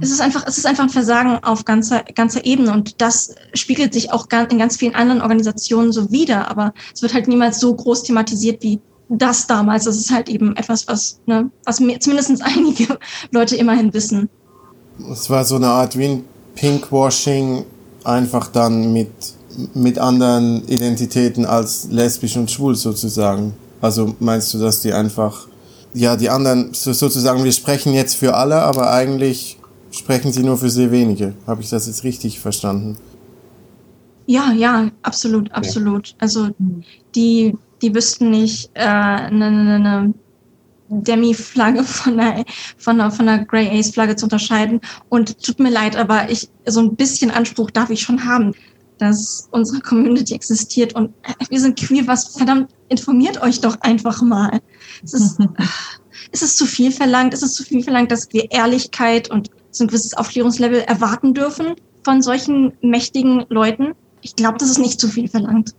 Es ist einfach, es ist einfach ein Versagen auf ganzer, ganzer Ebene und das spiegelt sich auch in ganz vielen anderen Organisationen so wider, aber es wird halt niemals so groß thematisiert wie das damals. Das ist halt eben etwas, was, ne, was mir, zumindest <laughs> einige Leute immerhin wissen. Es war so eine Art wie ein Pinkwashing, einfach dann mit, mit anderen Identitäten als lesbisch und schwul sozusagen. Also meinst du, dass die einfach ja, die anderen sozusagen, wir sprechen jetzt für alle, aber eigentlich sprechen sie nur für sehr wenige. Habe ich das jetzt richtig verstanden? Ja, ja, absolut, absolut. Also die, die wüssten nicht äh, eine, eine, Demi-Flagge von einer, von einer, von einer Grey Ace-Flagge zu unterscheiden. Und tut mir leid, aber ich so ein bisschen Anspruch darf ich schon haben, dass unsere Community existiert und wir sind queer. Was verdammt, informiert euch doch einfach mal. Es ist, <laughs> ist es zu viel verlangt? Ist es zu viel verlangt, dass wir Ehrlichkeit und so ein gewisses Aufklärungslevel erwarten dürfen von solchen mächtigen Leuten? Ich glaube, das ist nicht zu viel verlangt.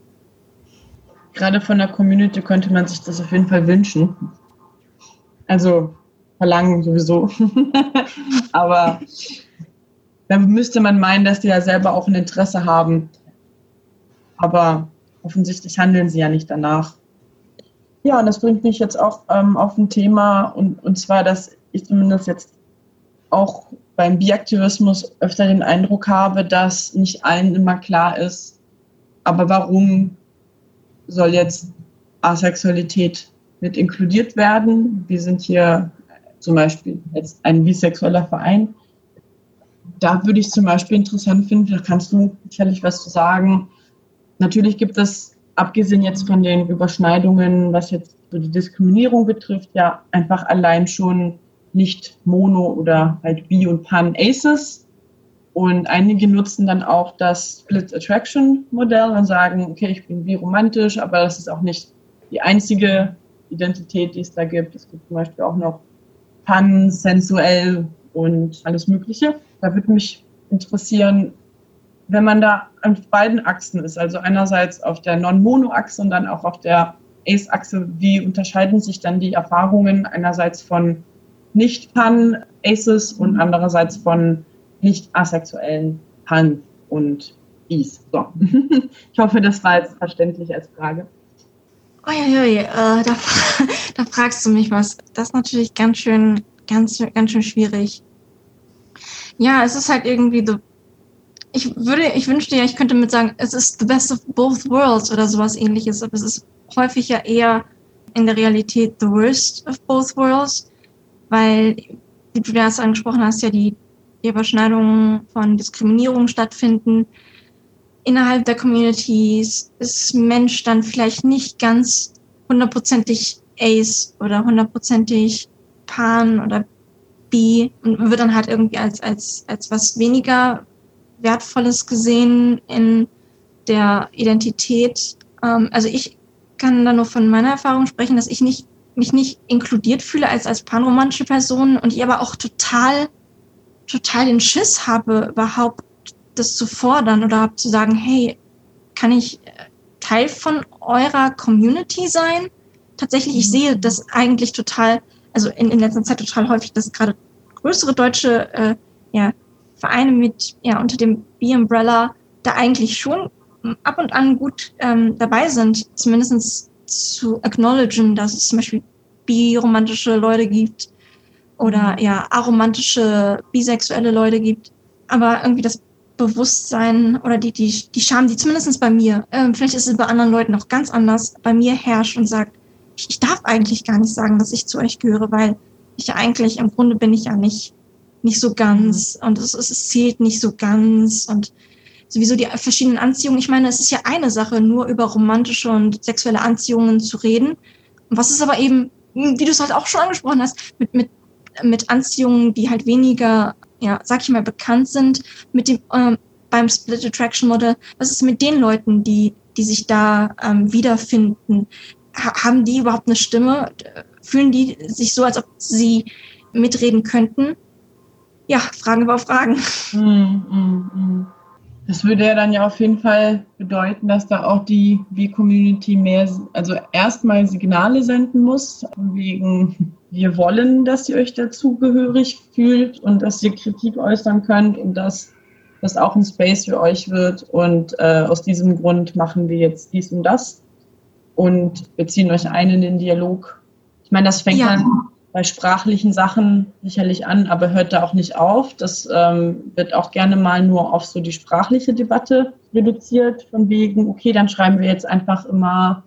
Gerade von der Community könnte man sich das auf jeden Fall wünschen. Also verlangen sowieso. <laughs> Aber da müsste man meinen, dass die ja selber auch ein Interesse haben. Aber offensichtlich handeln sie ja nicht danach. Ja, und das bringt mich jetzt auch ähm, auf ein Thema, und, und zwar, dass ich zumindest jetzt auch beim Biaktivismus öfter den Eindruck habe, dass nicht allen immer klar ist, aber warum soll jetzt Asexualität mit inkludiert werden? Wir sind hier zum Beispiel jetzt ein bisexueller Verein. Da würde ich zum Beispiel interessant finden, da kannst du sicherlich was zu sagen. Natürlich gibt es, abgesehen jetzt von den Überschneidungen, was jetzt die Diskriminierung betrifft, ja einfach allein schon nicht Mono oder halt Bi und Pan Aces. Und einige nutzen dann auch das Split Attraction Modell und sagen, okay, ich bin biromantisch, aber das ist auch nicht die einzige Identität, die es da gibt. Es gibt zum Beispiel auch noch pan, sensuell und alles Mögliche. Da würde mich interessieren, wenn man da an beiden Achsen ist, also einerseits auf der Non-Mono-Achse und dann auch auf der Ace-Achse, wie unterscheiden sich dann die Erfahrungen einerseits von Nicht-Pan-Aces und andererseits von nicht asexuellen Pan und Is? So. <laughs> ich hoffe, das war jetzt verständlich als Frage. Uiuiui, äh, da, <laughs> da fragst du mich was. Das ist natürlich ganz schön, ganz, ganz schön schwierig. Ja, es ist halt irgendwie so. Ich würde, ich wünschte ja, ich könnte mit sagen, es ist the best of both worlds oder sowas ähnliches, aber es ist häufig ja eher in der Realität the worst of both worlds, weil, wie du das angesprochen hast, ja die, Überschneidungen von Diskriminierung stattfinden, innerhalb der Communities ist Mensch dann vielleicht nicht ganz hundertprozentig Ace oder hundertprozentig Pan oder B und wird dann halt irgendwie als, als, als was weniger Wertvolles gesehen in der Identität. Ähm, also ich kann da nur von meiner Erfahrung sprechen, dass ich nicht, mich nicht inkludiert fühle als, als panromantische Person und ich aber auch total, total den Schiss habe, überhaupt das zu fordern oder zu sagen, hey, kann ich äh, Teil von eurer Community sein? Tatsächlich, ich sehe das eigentlich total, also in, in letzter Zeit total häufig, dass gerade größere deutsche äh, ja, Vereine mit ja unter dem B-Umbrella da eigentlich schon ab und an gut ähm, dabei sind, zumindest zu acknowledgen, dass es zum Beispiel biromantische Leute gibt oder mhm. ja aromantische, bisexuelle Leute gibt. Aber irgendwie das Bewusstsein oder die, die, die Scham, die zumindest bei mir, äh, vielleicht ist es bei anderen Leuten noch ganz anders, bei mir herrscht und sagt, ich, ich darf eigentlich gar nicht sagen, dass ich zu euch gehöre, weil ich ja eigentlich, im Grunde bin ich ja nicht, nicht so ganz mhm. und es, es zählt nicht so ganz und sowieso die verschiedenen Anziehungen. Ich meine, es ist ja eine Sache, nur über romantische und sexuelle Anziehungen zu reden. Was ist aber eben, wie du es halt auch schon angesprochen hast, mit, mit, mit Anziehungen, die halt weniger ja, sag ich mal, bekannt sind mit dem ähm, beim Split Attraction Model. Was ist mit den Leuten, die, die sich da ähm, wiederfinden? Ha haben die überhaupt eine Stimme? Fühlen die sich so, als ob sie mitreden könnten? Ja, Fragen über Fragen. Mm, mm, mm. Das würde ja dann ja auf jeden Fall bedeuten, dass da auch die B-Community mehr, also erstmal Signale senden muss, wegen wir wollen, dass ihr euch dazugehörig fühlt und dass ihr Kritik äußern könnt und dass das auch ein Space für euch wird. Und äh, aus diesem Grund machen wir jetzt dies und das und beziehen euch ein in den Dialog. Ich meine, das fängt ja. dann bei sprachlichen Sachen sicherlich an, aber hört da auch nicht auf. Das ähm, wird auch gerne mal nur auf so die sprachliche Debatte reduziert, von wegen, okay, dann schreiben wir jetzt einfach immer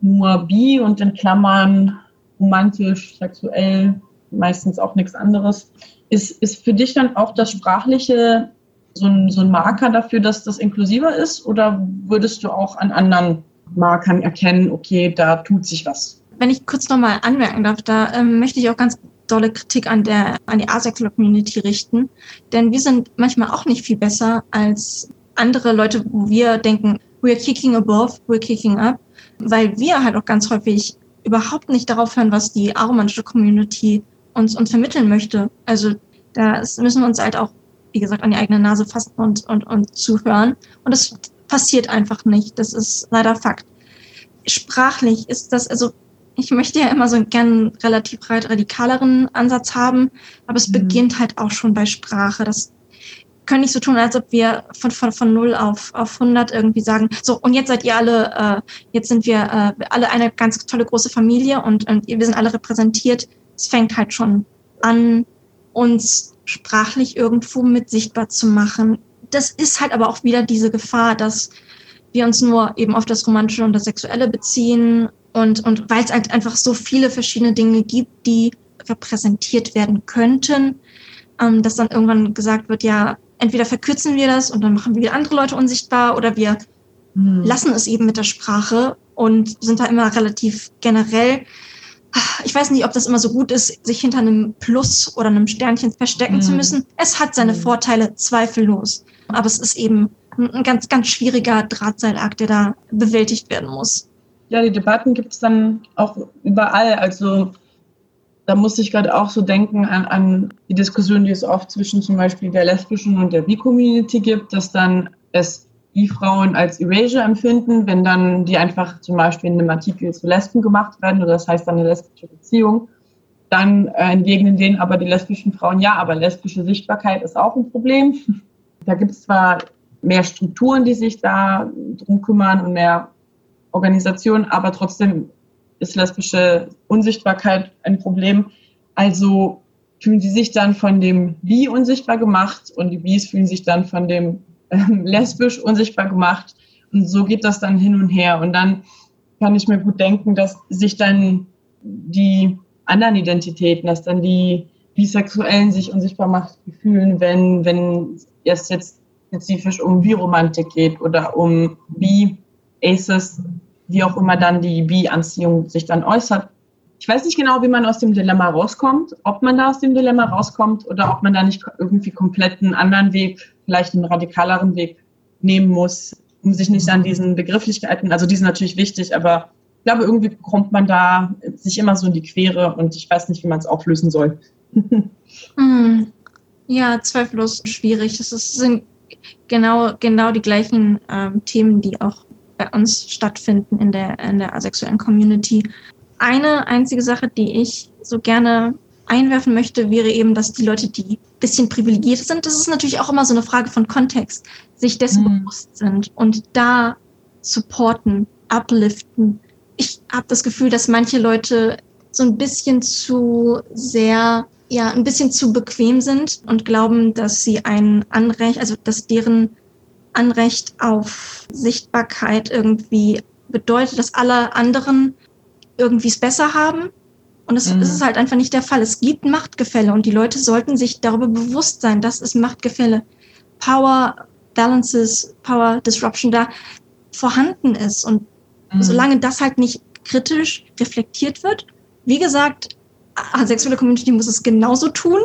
nur bi und in Klammern romantisch, sexuell, meistens auch nichts anderes. Ist, ist für dich dann auch das Sprachliche so ein, so ein Marker dafür, dass das inklusiver ist? Oder würdest du auch an anderen Markern erkennen, okay, da tut sich was? Wenn ich kurz nochmal anmerken darf, da ähm, möchte ich auch ganz dolle Kritik an der an die asexual Community richten, denn wir sind manchmal auch nicht viel besser als andere Leute, wo wir denken, we're kicking above, we're kicking up, weil wir halt auch ganz häufig überhaupt nicht darauf hören, was die aromantische Community uns uns vermitteln möchte. Also da müssen wir uns halt auch, wie gesagt, an die eigene Nase fassen und und und zuhören und das passiert einfach nicht. Das ist leider Fakt. Sprachlich ist das also ich möchte ja immer so einen gern relativ radikaleren Ansatz haben, aber es mhm. beginnt halt auch schon bei Sprache. Das können nicht so tun, als ob wir von, von, von 0 auf, auf 100 irgendwie sagen, so, und jetzt seid ihr alle, äh, jetzt sind wir äh, alle eine ganz tolle große Familie und, und wir sind alle repräsentiert. Es fängt halt schon an, uns sprachlich irgendwo mit sichtbar zu machen. Das ist halt aber auch wieder diese Gefahr, dass wir uns nur eben auf das Romantische und das Sexuelle beziehen und, und weil es halt einfach so viele verschiedene Dinge gibt, die repräsentiert werden könnten, ähm, dass dann irgendwann gesagt wird, ja, entweder verkürzen wir das und dann machen wir andere Leute unsichtbar oder wir hm. lassen es eben mit der Sprache und sind da immer relativ generell. ich weiß nicht, ob das immer so gut ist, sich hinter einem Plus oder einem Sternchen verstecken mhm. zu müssen. Es hat seine mhm. Vorteile, zweifellos. Aber es ist eben ein ganz, ganz schwieriger Drahtseilakt, der da bewältigt werden muss. Ja, die Debatten gibt es dann auch überall. Also da muss ich gerade auch so denken an, an die Diskussion, die es oft zwischen zum Beispiel der lesbischen und der Bi-Community gibt, dass dann es die Frauen als Erasure empfinden, wenn dann die einfach zum Beispiel in einem Artikel zu Lesben gemacht werden, oder das heißt dann eine lesbische Beziehung, dann äh, entgegnen denen aber die lesbischen Frauen, ja, aber lesbische Sichtbarkeit ist auch ein Problem. <laughs> Da gibt es zwar mehr Strukturen, die sich da drum kümmern und mehr Organisationen, aber trotzdem ist lesbische Unsichtbarkeit ein Problem. Also fühlen sie sich dann von dem Bi unsichtbar gemacht und die Bis fühlen sich dann von dem ähm, lesbisch unsichtbar gemacht. Und so geht das dann hin und her. Und dann kann ich mir gut denken, dass sich dann die anderen Identitäten, dass dann die Bisexuellen sich unsichtbar macht fühlen, wenn, wenn es jetzt spezifisch um Biromantik geht oder um Bi-Aces, wie auch immer dann die Bi-Anziehung sich dann äußert. Ich weiß nicht genau, wie man aus dem Dilemma rauskommt, ob man da aus dem Dilemma rauskommt oder ob man da nicht irgendwie komplett einen anderen Weg vielleicht einen radikaleren Weg nehmen muss, um sich nicht an diesen Begrifflichkeiten, also die sind natürlich wichtig, aber ich glaube, irgendwie kommt man da sich immer so in die Quere und ich weiß nicht, wie man es auflösen soll. mm, <laughs> ja, zweifellos schwierig. Es sind genau, genau die gleichen ähm, Themen, die auch bei uns stattfinden in der, in der asexuellen Community. Eine einzige Sache, die ich so gerne einwerfen möchte, wäre eben, dass die Leute, die ein bisschen privilegiert sind, das ist natürlich auch immer so eine Frage von Kontext, sich dessen mhm. bewusst sind und da supporten, upliften. Ich habe das Gefühl, dass manche Leute so ein bisschen zu sehr, ja, ein bisschen zu bequem sind und glauben, dass sie ein Anrecht, also dass deren Anrecht auf Sichtbarkeit irgendwie bedeutet, dass alle anderen irgendwie es besser haben und das mhm. ist halt einfach nicht der Fall. Es gibt Machtgefälle und die Leute sollten sich darüber bewusst sein, dass es Machtgefälle, Power Balances, Power Disruption da vorhanden ist. Und mhm. solange das halt nicht kritisch reflektiert wird, wie gesagt, asexuelle Community muss es genauso tun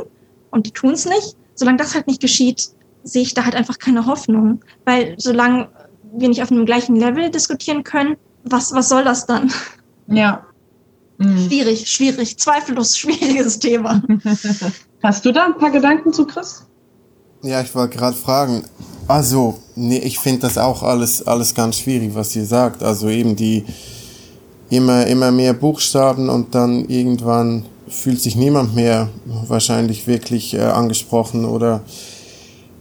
und die tun es nicht. Solange das halt nicht geschieht, sehe ich da halt einfach keine Hoffnung. Weil solange wir nicht auf einem gleichen Level diskutieren können, was, was soll das dann? Ja, Mhm. Schwierig, schwierig, zweifellos schwieriges Thema. <laughs> Hast du da ein paar Gedanken zu, Chris? Ja, ich wollte gerade fragen. Also, nee, ich finde das auch alles, alles ganz schwierig, was ihr sagt. Also eben die immer, immer mehr Buchstaben und dann irgendwann fühlt sich niemand mehr wahrscheinlich wirklich äh, angesprochen oder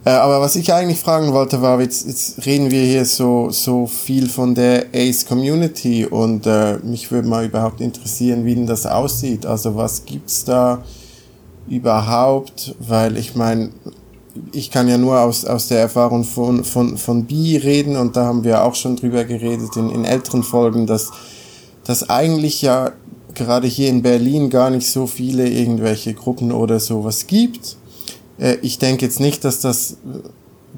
äh, aber was ich eigentlich fragen wollte, war, jetzt, jetzt reden wir hier so, so viel von der Ace Community und äh, mich würde mal überhaupt interessieren, wie denn das aussieht. Also was gibt's da überhaupt? Weil ich meine, ich kann ja nur aus, aus der Erfahrung von, von, von Bi reden und da haben wir auch schon drüber geredet in, in älteren Folgen, dass, dass eigentlich ja gerade hier in Berlin gar nicht so viele irgendwelche Gruppen oder sowas gibt ich denke jetzt nicht, dass das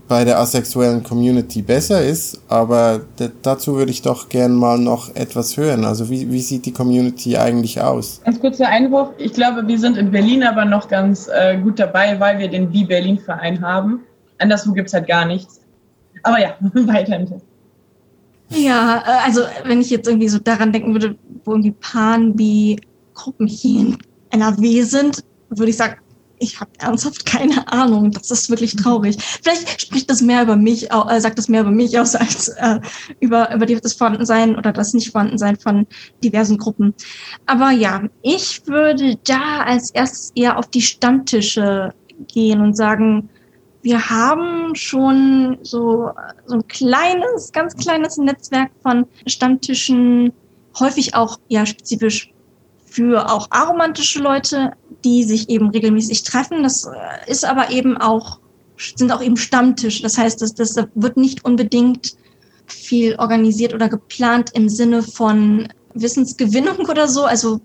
bei der asexuellen Community besser ist, aber dazu würde ich doch gern mal noch etwas hören. Also wie, wie sieht die Community eigentlich aus? Ganz kurzer Einwurf. Ich glaube, wir sind in Berlin aber noch ganz äh, gut dabei, weil wir den Bi-Berlin-Verein haben. Anderswo gibt es halt gar nichts. Aber ja, <laughs> weiter. Ja, äh, also wenn ich jetzt irgendwie so daran denken würde, wo irgendwie Pan-Bi-Gruppen hier in NRW sind, würde ich sagen, ich habe ernsthaft keine Ahnung. Das ist wirklich traurig. Vielleicht spricht das mehr über mich, äh, sagt das mehr über mich aus <laughs> als äh, über, über das Vorhandensein oder das Nicht-Vorhandensein von diversen Gruppen. Aber ja, ich würde da als erstes eher auf die Stammtische gehen und sagen, wir haben schon so, so ein kleines, ganz kleines Netzwerk von Stammtischen, häufig auch ja spezifisch für auch aromantische Leute, die sich eben regelmäßig treffen. Das äh, ist aber eben auch, sind auch eben Stammtische. Das heißt, das, das wird nicht unbedingt viel organisiert oder geplant im Sinne von Wissensgewinnung oder so. Also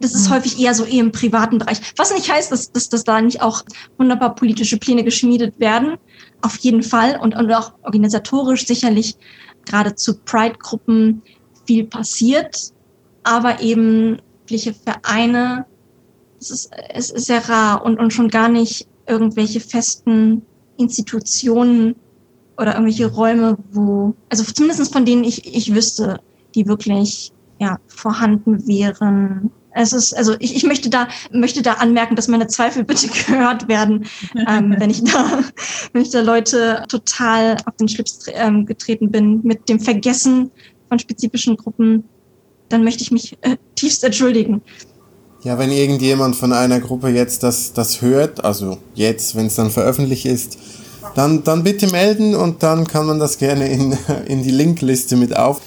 das ist mhm. häufig eher so eher im privaten Bereich. Was nicht heißt, dass, dass, dass da nicht auch wunderbar politische Pläne geschmiedet werden. Auf jeden Fall. Und, und auch organisatorisch sicherlich gerade zu Pride-Gruppen viel passiert. Aber eben ehrenamtliche Vereine. Es ist, es ist sehr rar und, und schon gar nicht irgendwelche festen Institutionen oder irgendwelche Räume, wo, also zumindest von denen ich, ich wüsste, die wirklich ja, vorhanden wären. Es ist, also ich, ich möchte da, möchte da anmerken, dass meine Zweifel bitte <laughs> gehört werden, ähm, wenn ich da, <laughs> wenn ich da Leute total auf den Schlips ähm, getreten bin mit dem Vergessen von spezifischen Gruppen, dann möchte ich mich äh, tiefst entschuldigen. Ja, wenn irgendjemand von einer Gruppe jetzt das, das hört, also jetzt, wenn es dann veröffentlicht ist, dann, dann bitte melden und dann kann man das gerne in, <laughs> in die Linkliste mit auf.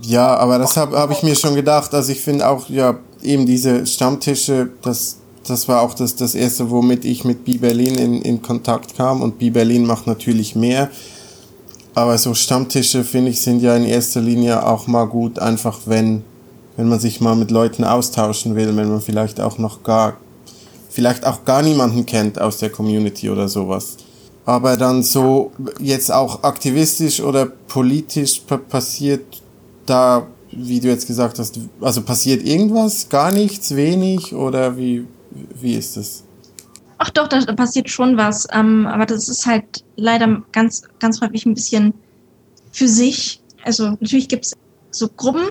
Ja, aber das habe hab ich mir schon gedacht. Also ich finde auch, ja, eben diese Stammtische, das, das war auch das, das erste, womit ich mit B-Berlin in, in Kontakt kam. Und B-Berlin macht natürlich mehr. Aber so Stammtische, finde ich, sind ja in erster Linie auch mal gut, einfach wenn, wenn man sich mal mit Leuten austauschen will, wenn man vielleicht auch noch gar, vielleicht auch gar niemanden kennt aus der Community oder sowas. Aber dann so jetzt auch aktivistisch oder politisch passiert da, wie du jetzt gesagt hast, also passiert irgendwas, gar nichts, wenig oder wie, wie ist das? Ach doch, da passiert schon was, ähm, aber das ist halt leider ganz, ganz häufig ein bisschen für sich. Also natürlich gibt es so Gruppen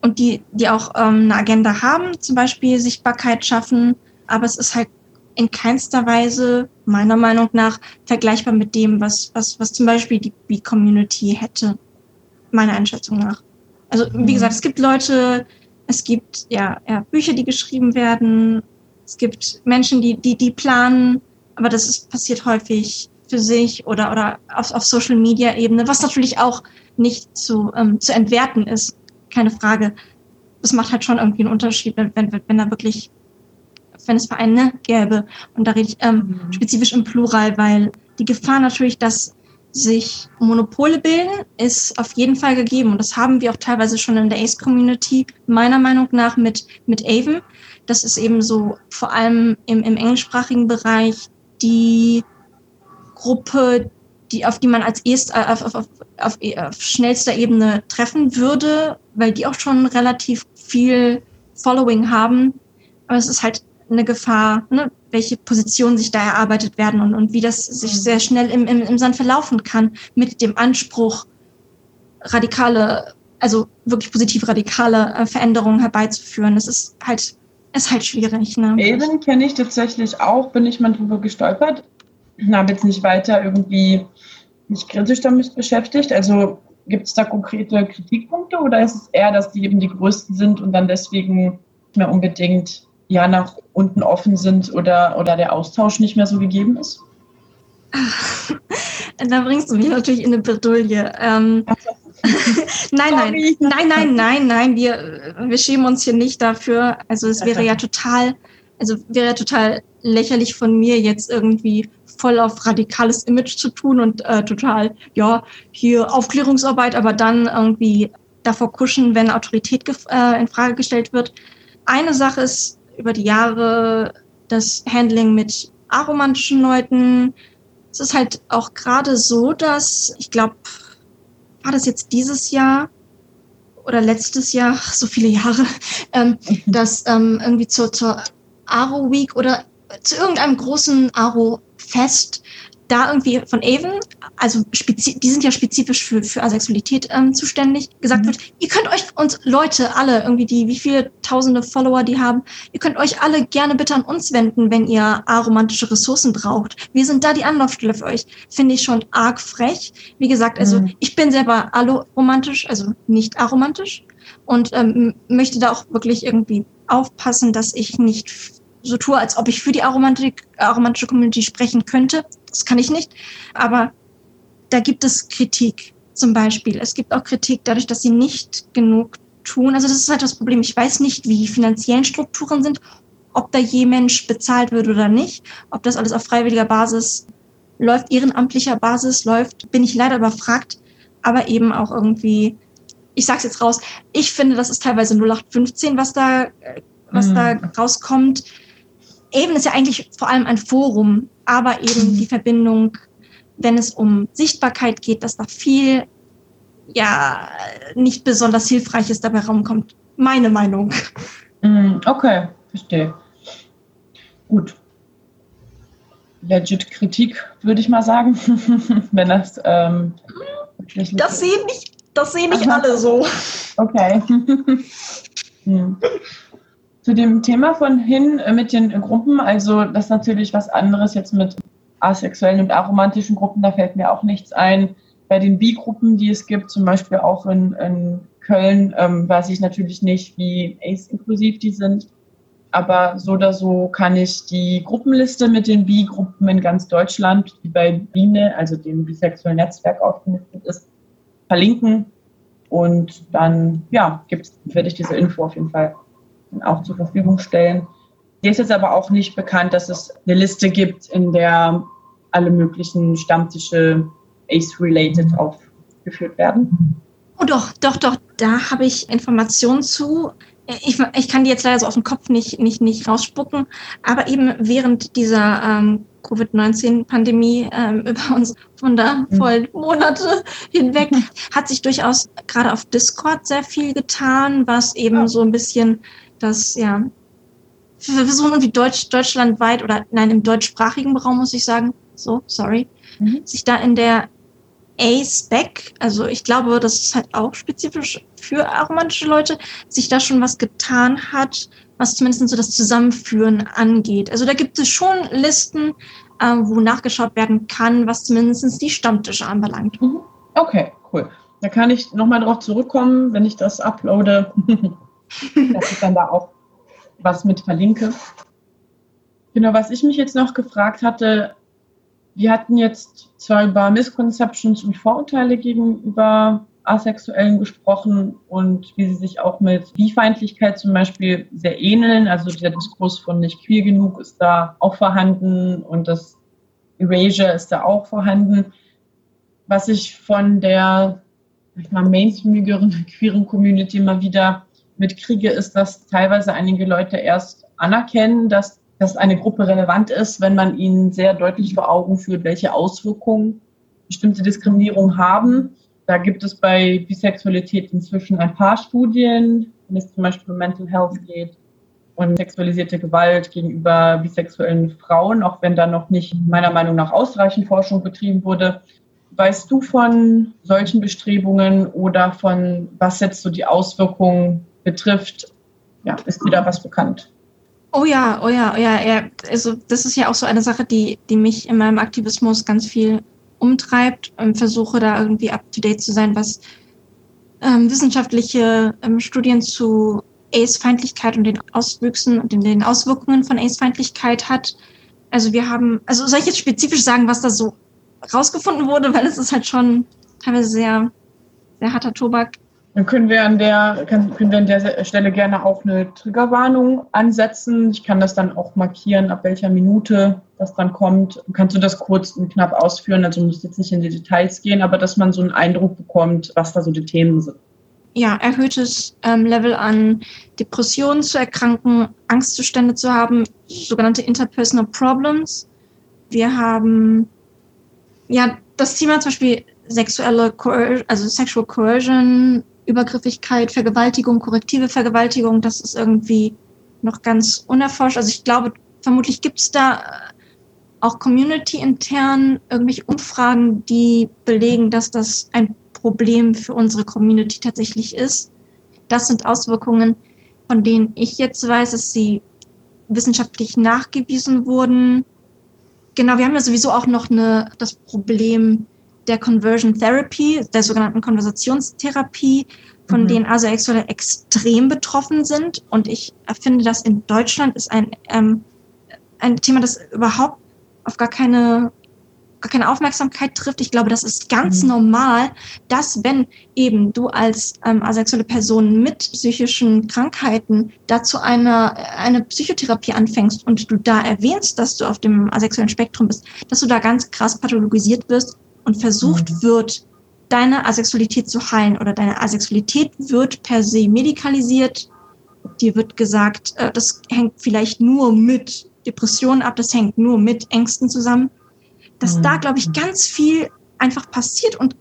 und die, die auch ähm, eine Agenda haben, zum Beispiel Sichtbarkeit schaffen, aber es ist halt in keinster Weise meiner Meinung nach vergleichbar mit dem, was, was, was zum Beispiel die B-Community hätte, meiner Einschätzung nach. Also wie mhm. gesagt, es gibt Leute, es gibt ja, ja Bücher, die geschrieben werden, es gibt Menschen, die die die planen, aber das ist passiert häufig für sich oder oder auf, auf Social Media Ebene, was natürlich auch nicht zu ähm, zu entwerten ist, keine Frage. Es macht halt schon irgendwie einen Unterschied, wenn wenn, wenn da wirklich wenn es Vereine gäbe und da rede ich ähm, mhm. spezifisch im Plural, weil die Gefahr natürlich, dass sich Monopole bilden, ist auf jeden Fall gegeben. Und das haben wir auch teilweise schon in der Ace-Community, meiner Meinung nach, mit, mit Avon. Das ist eben so vor allem im, im englischsprachigen Bereich die Gruppe, die, auf die man als erst äh, auf, auf, auf, auf, schnellster Ebene treffen würde, weil die auch schon relativ viel Following haben. Aber es ist halt eine Gefahr, ne, welche Positionen sich da erarbeitet werden und, und wie das sich mhm. sehr schnell im, im, im Sand verlaufen kann mit dem Anspruch, radikale, also wirklich positiv radikale äh, Veränderungen herbeizuführen. Das ist halt, ist halt schwierig. Ne? Eben kenne ich tatsächlich auch, bin ich mal drüber gestolpert. Habe jetzt nicht weiter irgendwie mich kritisch damit beschäftigt. Also gibt es da konkrete Kritikpunkte oder ist es eher, dass die eben die größten sind und dann deswegen nicht mehr unbedingt ja nach unten offen sind oder, oder der Austausch nicht mehr so gegeben ist? <laughs> Da bringst du mich natürlich in eine Bredouille. Ähm, <laughs> nein, nein, nein, nein, nein, nein, wir, wir schämen uns hier nicht dafür. Also es wäre ja total, also wäre ja total lächerlich von mir jetzt irgendwie voll auf radikales Image zu tun und äh, total, ja, hier Aufklärungsarbeit, aber dann irgendwie davor kuschen, wenn Autorität äh, in Frage gestellt wird. Eine Sache ist über die Jahre das Handling mit aromantischen Leuten. Es ist halt auch gerade so, dass ich glaube, war das jetzt dieses Jahr oder letztes Jahr, so viele Jahre, <laughs> ähm, dass ähm, irgendwie zur, zur Aro Week oder zu irgendeinem großen Aro Fest da irgendwie von Avon, also die sind ja spezifisch für, für Asexualität ähm, zuständig, gesagt mhm. wird, ihr könnt euch uns Leute alle, irgendwie die, wie viele tausende Follower die haben, ihr könnt euch alle gerne bitte an uns wenden, wenn ihr aromantische Ressourcen braucht. Wir sind da die Anlaufstelle für euch. Finde ich schon arg frech. Wie gesagt, also mhm. ich bin selber aloromantisch, also nicht aromantisch und ähm, möchte da auch wirklich irgendwie aufpassen, dass ich nicht so tue, als ob ich für die aromantische Community sprechen könnte. Das kann ich nicht. Aber da gibt es Kritik zum Beispiel. Es gibt auch Kritik dadurch, dass sie nicht genug tun. Also das ist halt das Problem. Ich weiß nicht, wie die finanziellen Strukturen sind, ob da je Mensch bezahlt wird oder nicht, ob das alles auf freiwilliger Basis läuft, ehrenamtlicher Basis läuft, bin ich leider überfragt, aber eben auch irgendwie, ich sag's jetzt raus, ich finde, das ist teilweise 0815, was da, was mhm. da rauskommt. Eben ist ja eigentlich vor allem ein Forum, aber eben die Verbindung, wenn es um Sichtbarkeit geht, dass da viel ja nicht besonders Hilfreiches dabei rumkommt. meine Meinung. Mm, okay, verstehe. Gut. Legit Kritik, würde ich mal sagen. <laughs> Wenn das ähm, Das sehen nicht, das sehen nicht alle so. Okay. <laughs> hm. Zu dem Thema von hin äh, mit den Gruppen, also das ist natürlich was anderes jetzt mit asexuellen und aromantischen Gruppen, da fällt mir auch nichts ein. Bei den Bi-Gruppen, die es gibt, zum Beispiel auch in, in Köln, ähm, weiß ich natürlich nicht, wie ACE-inklusiv die sind. Aber so oder so kann ich die Gruppenliste mit den Bi-Gruppen in ganz Deutschland, die bei Biene, also dem bisexuellen Netzwerk aufgelistet ist, verlinken. Und dann, ja, gibt's, werde ich diese Info auf jeden Fall auch zur Verfügung stellen. Mir ist jetzt aber auch nicht bekannt, dass es eine Liste gibt, in der alle möglichen Stammtische ACE-related aufgeführt werden. Oh doch, doch, doch, da habe ich Informationen zu. Ich, ich kann die jetzt leider so auf den Kopf nicht, nicht, nicht rausspucken, aber eben während dieser ähm, Covid-19-Pandemie ähm, <laughs> über uns wundervollen mhm. Monate hinweg <laughs> hat sich durchaus gerade auf Discord sehr viel getan, was eben so ein bisschen das, ja, wir versuchen irgendwie Deutsch, deutschlandweit oder nein, im deutschsprachigen Raum muss ich sagen, so, sorry, mhm. sich da in der A-Spec, also ich glaube, das ist halt auch spezifisch für aromantische Leute, sich da schon was getan hat, was zumindest so das Zusammenführen angeht. Also da gibt es schon Listen, äh, wo nachgeschaut werden kann, was zumindest die Stammtische anbelangt. Mhm. Okay, cool. Da kann ich nochmal drauf zurückkommen, wenn ich das uploade, <laughs> dass ich dann da auch was mit verlinke. Genau, was ich mich jetzt noch gefragt hatte, wir hatten jetzt zwar über Misconceptions und Vorurteile gegenüber Asexuellen gesprochen und wie sie sich auch mit Bifeindlichkeit zum Beispiel sehr ähneln. Also der Diskurs von nicht queer genug ist da auch vorhanden und das Erasure ist da auch vorhanden. Was ich von der ich mal, mainstreamigeren queeren Community immer wieder mitkriege, ist, dass teilweise einige Leute erst anerkennen, dass dass eine Gruppe relevant ist, wenn man ihnen sehr deutlich vor Augen führt, welche Auswirkungen bestimmte Diskriminierung haben. Da gibt es bei Bisexualität inzwischen ein paar Studien, wenn es zum Beispiel um Mental Health geht und sexualisierte Gewalt gegenüber bisexuellen Frauen, auch wenn da noch nicht meiner Meinung nach ausreichend Forschung betrieben wurde. Weißt du von solchen Bestrebungen oder von was jetzt so die Auswirkungen betrifft? Ja, ist da was bekannt? Oh ja, oh ja, oh ja, ja. Also das ist ja auch so eine Sache, die, die mich in meinem Aktivismus ganz viel umtreibt und versuche da irgendwie up to date zu sein, was ähm, wissenschaftliche ähm, Studien zu AIDS-Feindlichkeit und den Auswüchsen und den, Auswirkungen von AIDS-Feindlichkeit hat. Also wir haben, also soll ich jetzt spezifisch sagen, was da so rausgefunden wurde, weil es ist halt schon teilweise sehr, sehr harter Tobak. Dann können wir an der, können wir an der Stelle gerne auch eine Triggerwarnung ansetzen. Ich kann das dann auch markieren, ab welcher Minute das dann kommt. Kannst du das kurz und knapp ausführen? Also muss jetzt nicht in die Details gehen, aber dass man so einen Eindruck bekommt, was da so die Themen sind. Ja, erhöhtes ähm, Level an Depressionen zu erkranken, Angstzustände zu haben, sogenannte Interpersonal Problems. Wir haben ja das Thema zum Beispiel sexuelle, Coer also Sexual Coercion, Übergriffigkeit, Vergewaltigung, korrektive Vergewaltigung, das ist irgendwie noch ganz unerforscht. Also ich glaube, vermutlich gibt es da äh, auch community-intern irgendwelche Umfragen, die belegen, dass das ein Problem für unsere Community tatsächlich ist. Das sind Auswirkungen, von denen ich jetzt weiß, dass sie wissenschaftlich nachgewiesen wurden. Genau, wir haben ja sowieso auch noch eine, das Problem der Conversion Therapy, der sogenannten Konversationstherapie, von mhm. denen Asexuelle extrem betroffen sind. Und ich finde, dass in Deutschland ist ein, ähm, ein Thema, das überhaupt auf gar keine gar keine Aufmerksamkeit trifft. Ich glaube, das ist ganz mhm. normal, dass wenn eben du als ähm, asexuelle Person mit psychischen Krankheiten dazu eine, eine Psychotherapie anfängst und du da erwähnst, dass du auf dem asexuellen Spektrum bist, dass du da ganz krass pathologisiert wirst und versucht mhm. wird, deine Asexualität zu heilen oder deine Asexualität wird per se medikalisiert. Dir wird gesagt, äh, das hängt vielleicht nur mit Depressionen ab, das hängt nur mit Ängsten zusammen. Dass mhm. da, glaube ich, ganz viel einfach passiert und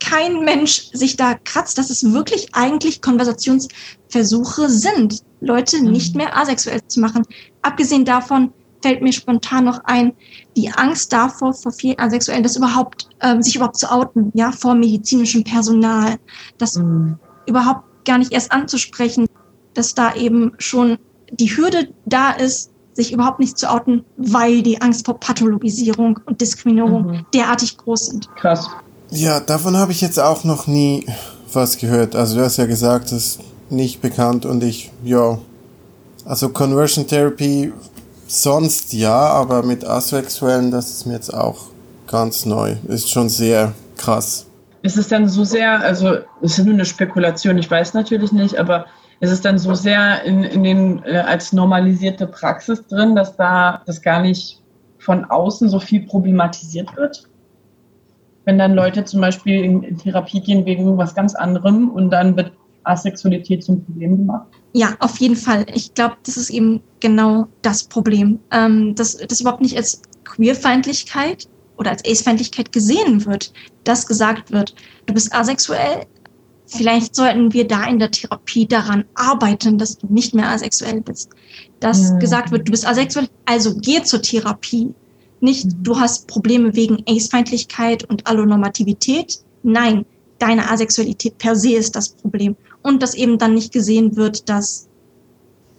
kein Mensch sich da kratzt, dass es wirklich eigentlich Konversationsversuche sind, Leute Mhm. nicht mehr asexuell zu machen. Abgesehen davon fällt mir spontan noch ein, die Angst davor, vor vielen Asexuellen, das überhaupt, ähm, sich überhaupt zu outen, ja, vor medizinischem Personal, das Mhm. überhaupt gar nicht erst anzusprechen, dass da eben schon die Hürde da ist, sich überhaupt nicht zu outen, weil die Angst vor Pathologisierung und Diskriminierung Mhm. derartig groß sind. Krass. Ja, davon habe ich jetzt auch noch nie was gehört. Also du hast ja gesagt, das ist nicht bekannt und ich, ja. Also Conversion Therapy sonst ja, aber mit Asexuellen, das ist mir jetzt auch ganz neu. Ist schon sehr krass. Ist es dann so sehr, also es ist nur eine Spekulation, ich weiß natürlich nicht, aber ist es dann so sehr in, in den äh, als normalisierte Praxis drin, dass da das gar nicht von außen so viel problematisiert wird? Wenn dann Leute zum Beispiel in, in Therapie gehen wegen irgendwas ganz anderem und dann wird Asexualität zum Problem gemacht? Ja, auf jeden Fall. Ich glaube, das ist eben genau das Problem, ähm, dass das überhaupt nicht als Queerfeindlichkeit oder als Ace-Feindlichkeit gesehen wird, dass gesagt wird, du bist asexuell. Vielleicht sollten wir da in der Therapie daran arbeiten, dass du nicht mehr asexuell bist. Dass Mhm. gesagt wird, du bist asexuell, also geh zur Therapie. Nicht, Mhm. du hast Probleme wegen Ace-Feindlichkeit und Allonormativität. Nein, deine Asexualität per se ist das Problem. Und dass eben dann nicht gesehen wird, dass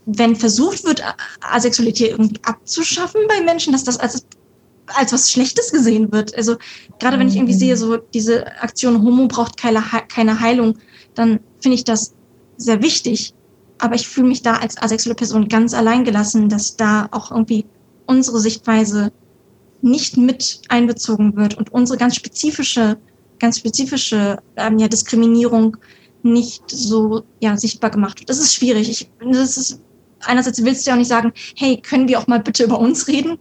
wenn versucht wird, Asexualität irgendwie abzuschaffen bei Menschen, dass das als, als was Schlechtes gesehen wird. Also gerade wenn ich irgendwie Mhm. sehe, so diese Aktion Homo braucht keine, keine Heilung, dann finde ich das sehr wichtig. Aber ich fühle mich da als asexuelle Person ganz allein gelassen, dass da auch irgendwie unsere Sichtweise nicht mit einbezogen wird und unsere ganz spezifische, ganz spezifische ähm, ja, Diskriminierung nicht so ja, sichtbar gemacht wird. Das ist schwierig. Ich, das ist, einerseits willst du ja auch nicht sagen, hey, können wir auch mal bitte über uns reden?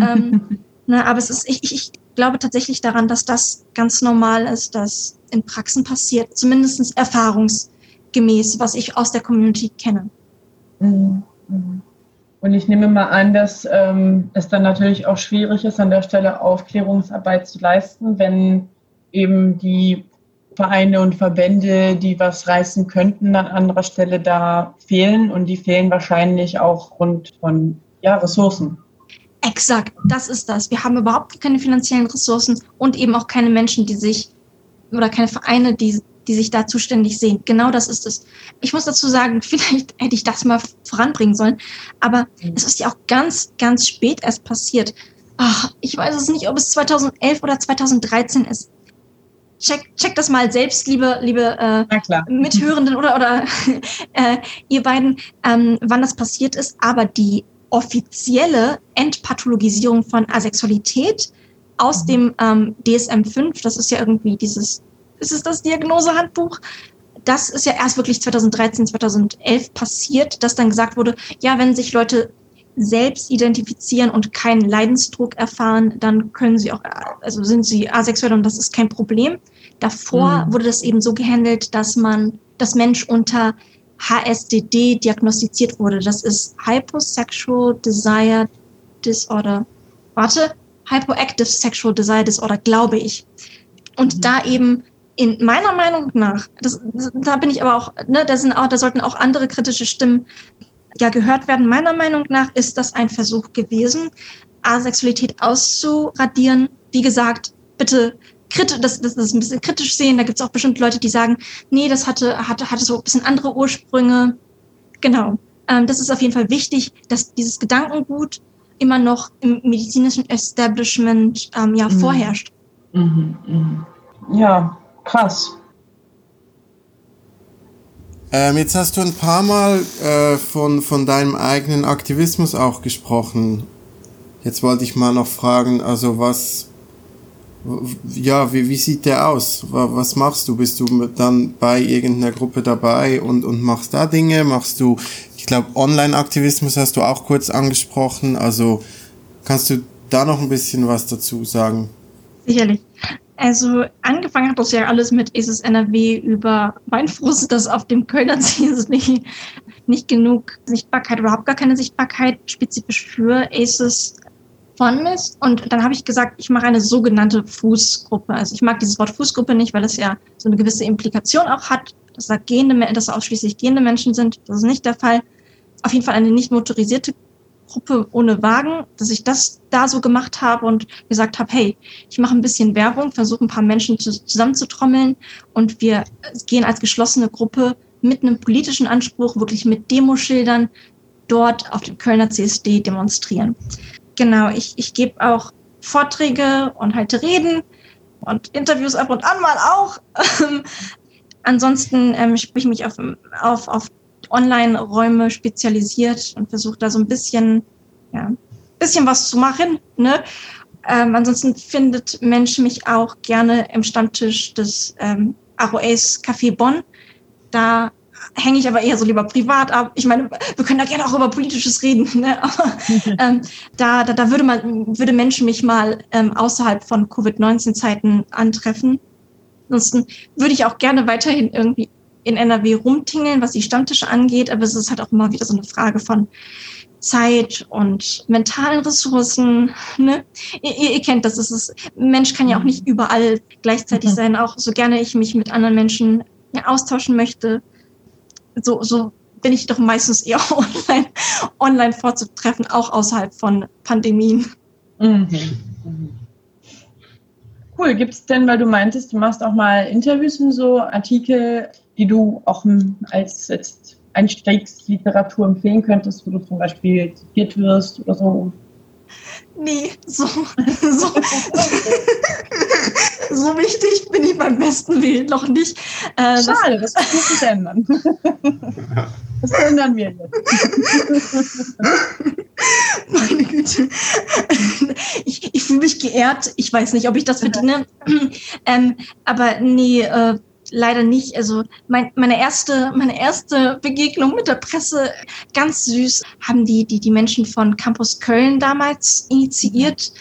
Ähm, <laughs> ne, aber es ist, ich, ich, glaube tatsächlich daran, dass das ganz normal ist, dass in Praxen passiert, zumindest erfahrungsgemäß, was ich aus der Community kenne. Mhm. Und ich nehme mal an, dass ähm, es dann natürlich auch schwierig ist, an der Stelle Aufklärungsarbeit zu leisten, wenn eben die Vereine und Verbände, die was reißen könnten, an anderer Stelle da fehlen und die fehlen wahrscheinlich auch rund von ja, Ressourcen. Exakt, das ist das. Wir haben überhaupt keine finanziellen Ressourcen und eben auch keine Menschen, die sich oder keine Vereine, die, die sich da zuständig sehen. Genau das ist es. Ich muss dazu sagen, <laughs> vielleicht hätte ich das mal voranbringen sollen, aber es ist ja auch ganz, ganz spät erst passiert. Ach, ich weiß es nicht, ob es 2011 oder 2013 ist. Check, check das mal selbst, liebe, liebe äh. Mithörenden oder, oder <laughs> äh, ihr beiden, ähm, wann das passiert ist, aber die offizielle Entpathologisierung von Asexualität aus Mhm. dem ähm, DSM-5, das ist ja irgendwie dieses, ist es das Diagnosehandbuch? Das ist ja erst wirklich 2013, 2011 passiert, dass dann gesagt wurde, ja, wenn sich Leute selbst identifizieren und keinen Leidensdruck erfahren, dann können sie auch, also sind sie asexuell und das ist kein Problem. Davor Mhm. wurde das eben so gehandelt, dass man, das Mensch unter HSDD diagnostiziert wurde. Das ist Hyposexual Desire Disorder. Warte, Hypoactive Sexual Desire Disorder, glaube ich. Und Mhm. da eben in meiner Meinung nach, das, da bin ich aber auch, ne, da sind auch, da sollten auch andere kritische Stimmen ja gehört werden. Meiner Meinung nach ist das ein Versuch gewesen, Asexualität auszuradieren. Wie gesagt, bitte kritisch, das, das, das ein bisschen kritisch sehen. Da gibt es auch bestimmt Leute, die sagen, nee, das hatte, hatte, hatte so ein bisschen andere Ursprünge. Genau. Ähm, das ist auf jeden Fall wichtig, dass dieses Gedankengut immer noch im medizinischen Establishment ähm, ja Mhm. vorherrscht. Mhm. Mhm. Ja, krass. Ähm, jetzt hast du ein paar Mal äh, von, von deinem eigenen Aktivismus auch gesprochen. Jetzt wollte ich mal noch fragen, also was, ja, wie, wie sieht der aus? Wa- Was machst du? Bist du dann bei irgendeiner Gruppe dabei und, und machst da Dinge? Machst du, ich glaube, Online-Aktivismus hast du auch kurz angesprochen. Also kannst du da noch ein bisschen was dazu sagen? Sicherlich. Also angefangen hat das ja alles mit ACES NRW über mein Frust, dass auf dem Kölner CSW nicht genug Sichtbarkeit, überhaupt gar keine Sichtbarkeit spezifisch für ACES von Mist. Und dann habe ich gesagt, ich mache eine sogenannte Fußgruppe. Also ich mag dieses Wort Fußgruppe nicht, weil es ja so eine gewisse Implikation auch hat, dass da gehende, dass da ausschließlich gehende Menschen sind. Das ist nicht der Fall. Auf jeden Fall eine nicht motorisierte Gruppe ohne Wagen, dass ich das da so gemacht habe und gesagt habe, hey, ich mache ein bisschen Werbung, versuche ein paar Menschen zu, zusammenzutrommeln und wir gehen als geschlossene Gruppe mit einem politischen Anspruch, wirklich mit Demoschildern dort auf dem Kölner CSD demonstrieren. Genau, ich, ich gebe auch Vorträge und halte Reden und Interviews ab und an mal auch. Ansonsten ähm, habe ich mich auf, auf, auf Online-Räume spezialisiert und versuche da so ein bisschen, ja, bisschen was zu machen. Ne? Ähm, ansonsten findet Mensch mich auch gerne im Stammtisch des ähm, ROAs Café Bonn. Da hänge ich aber eher so lieber privat ab. Ich meine, wir können da gerne auch über Politisches reden, ne? <laughs> aber ähm, da, da, da würde man, würde Menschen mich mal ähm, außerhalb von Covid-19-Zeiten antreffen. Ansonsten würde ich auch gerne weiterhin irgendwie in NRW rumtingeln, was die Stammtische angeht, aber es ist halt auch immer wieder so eine Frage von Zeit und mentalen Ressourcen. Ne? Ihr, ihr, kennt das, es ist, Mensch kann ja auch nicht überall gleichzeitig mhm. sein, auch so gerne ich mich mit anderen Menschen austauschen möchte. So, so bin ich doch meistens eher <laughs> online, online vorzutreffen, auch außerhalb von Pandemien. Mhm. Cool, gibt es denn, weil du meintest, du machst auch mal Interviews und so, Artikel die du auch als jetzt Einstiegsliteratur empfehlen könntest, wo du zum Beispiel zitiert wirst oder so? Nee, so, so, so wichtig bin ich beim besten Willen noch nicht. Äh, Schade, das, das muss sich ändern. Das ändern wir jetzt. Meine Güte. Ich, ich fühle mich geehrt. Ich weiß nicht, ob ich das verdiene. ähm, aber nee, äh, leider nicht. Also mein, meine erste, meine erste Begegnung mit der Presse, ganz süß, haben die, die, die Menschen von Campus Köln damals initiiert.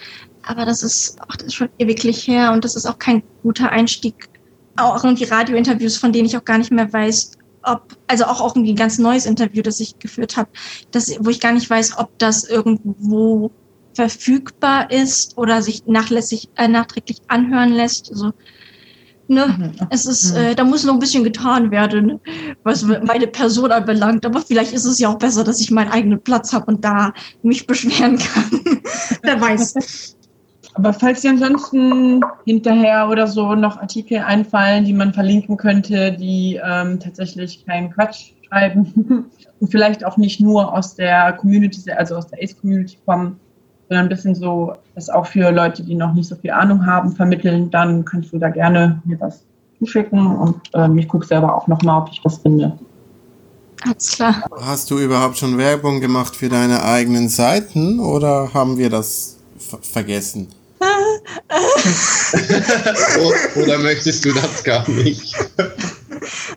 Aber das ist, ach, das ist schon ewiglich her und das ist auch kein guter Einstieg. Auch irgendwie Radiointerviews, von denen ich auch gar nicht mehr weiß, ob, also auch, auch irgendwie ein ganz neues Interview, das ich geführt habe, wo ich gar nicht weiß, ob das irgendwo verfügbar ist oder sich nachlässig, äh, nachträglich anhören lässt. Also Ne? Mhm. Es ist, mhm. äh, da muss noch ein bisschen getan werden, was meine Person anbelangt. Aber vielleicht ist es ja auch besser, dass ich meinen eigenen Platz habe und da mich beschweren kann. <laughs> Wer weiß. Aber falls dir ansonsten hinterher oder so noch Artikel einfallen, die man verlinken könnte, die ähm, tatsächlich keinen Quatsch schreiben <laughs> und vielleicht auch nicht nur aus der Community, also aus der Ace-Community kommen, sondern ein bisschen so, das auch für Leute, die noch nicht so viel Ahnung haben, vermitteln, dann kannst du da gerne mir was zuschicken und ähm, ich gucke selber auch nochmal, ob ich was finde. Alles klar. Hast du überhaupt schon Werbung gemacht für deine eigenen Seiten oder haben wir das vergessen? <laughs> Oder möchtest du das gar nicht?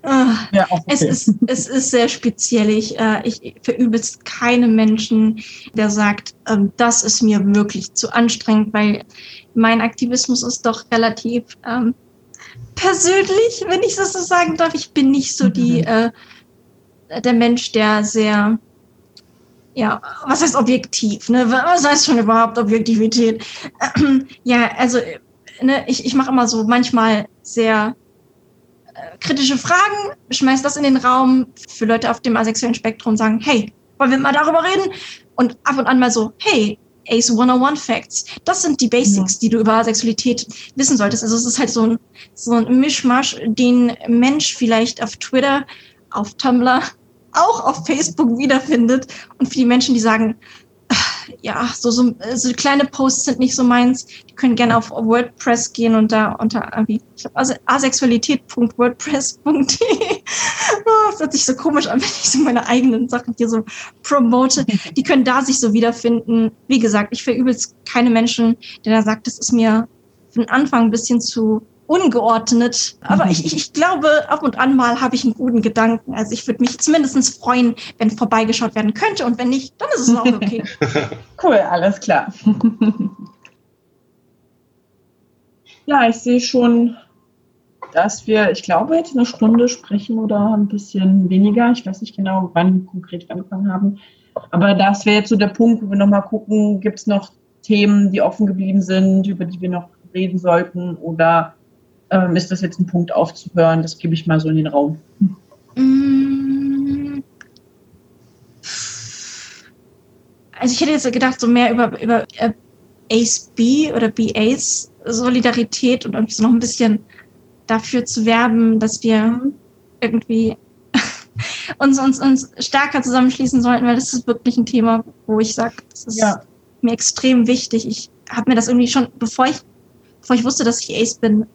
Ja, okay. es, ist, es ist sehr speziell. Ich, äh, ich verübelst keine Menschen, der sagt, ähm, das ist mir wirklich zu anstrengend, weil mein Aktivismus ist doch relativ ähm, persönlich, wenn ich das so sagen darf. Ich bin nicht so die, mhm. äh, der Mensch, der sehr ja, was heißt objektiv? Ne? Was heißt schon überhaupt Objektivität? <clears throat> ja, also ne, ich, ich mache immer so manchmal sehr äh, kritische Fragen, schmeiß das in den Raum für Leute auf dem asexuellen Spektrum, sagen, hey, wollen wir mal darüber reden? Und ab und an mal so, hey, Ace 101 Facts. Das sind die Basics, die du über Sexualität wissen solltest. Also es ist halt so ein, so ein Mischmasch, den Mensch vielleicht auf Twitter, auf Tumblr <laughs> auch auf Facebook wiederfindet. Und für die Menschen, die sagen, ja, so, so, so kleine Posts sind nicht so meins, die können gerne auf WordPress gehen und da unter asexualität.wordpress.de. oh, <laughs> das hört sich so komisch an, <laughs> wenn ich so meine eigenen Sachen hier so promote. Die können da sich so wiederfinden. Wie gesagt, ich verübel's keine Menschen, der da sagt, das ist mir für den Anfang ein bisschen zu ungeordnet. Aber ich, ich, ich glaube, ab und an mal habe ich einen guten Gedanken. Also ich würde mich zumindest freuen, wenn vorbeigeschaut werden könnte. Und wenn nicht, dann ist es auch okay. <laughs> cool, alles klar. ja, ich sehe schon, dass wir, ich glaube, jetzt eine Stunde sprechen oder ein bisschen weniger. Ich weiß nicht genau, wann wir konkret angefangen haben. Aber das wäre jetzt so der Punkt, wo wir nochmal gucken, gibt es noch Themen, die offen geblieben sind, über die wir noch reden sollten? Oder ähm, ist das jetzt ein Punkt aufzuhören? Das gebe ich mal so in den Raum. Mm. Also ich hätte jetzt gedacht, so mehr über, über äh, Ace B oder BAs Solidarität und irgendwie so noch ein bisschen dafür zu werben, dass wir irgendwie <laughs> uns, uns, uns stärker zusammenschließen sollten, weil das ist wirklich ein Thema, wo ich sage, das ist ja. mir extrem wichtig. Ich habe mir das irgendwie schon, bevor ich, bevor ich wusste, dass ich Ace bin,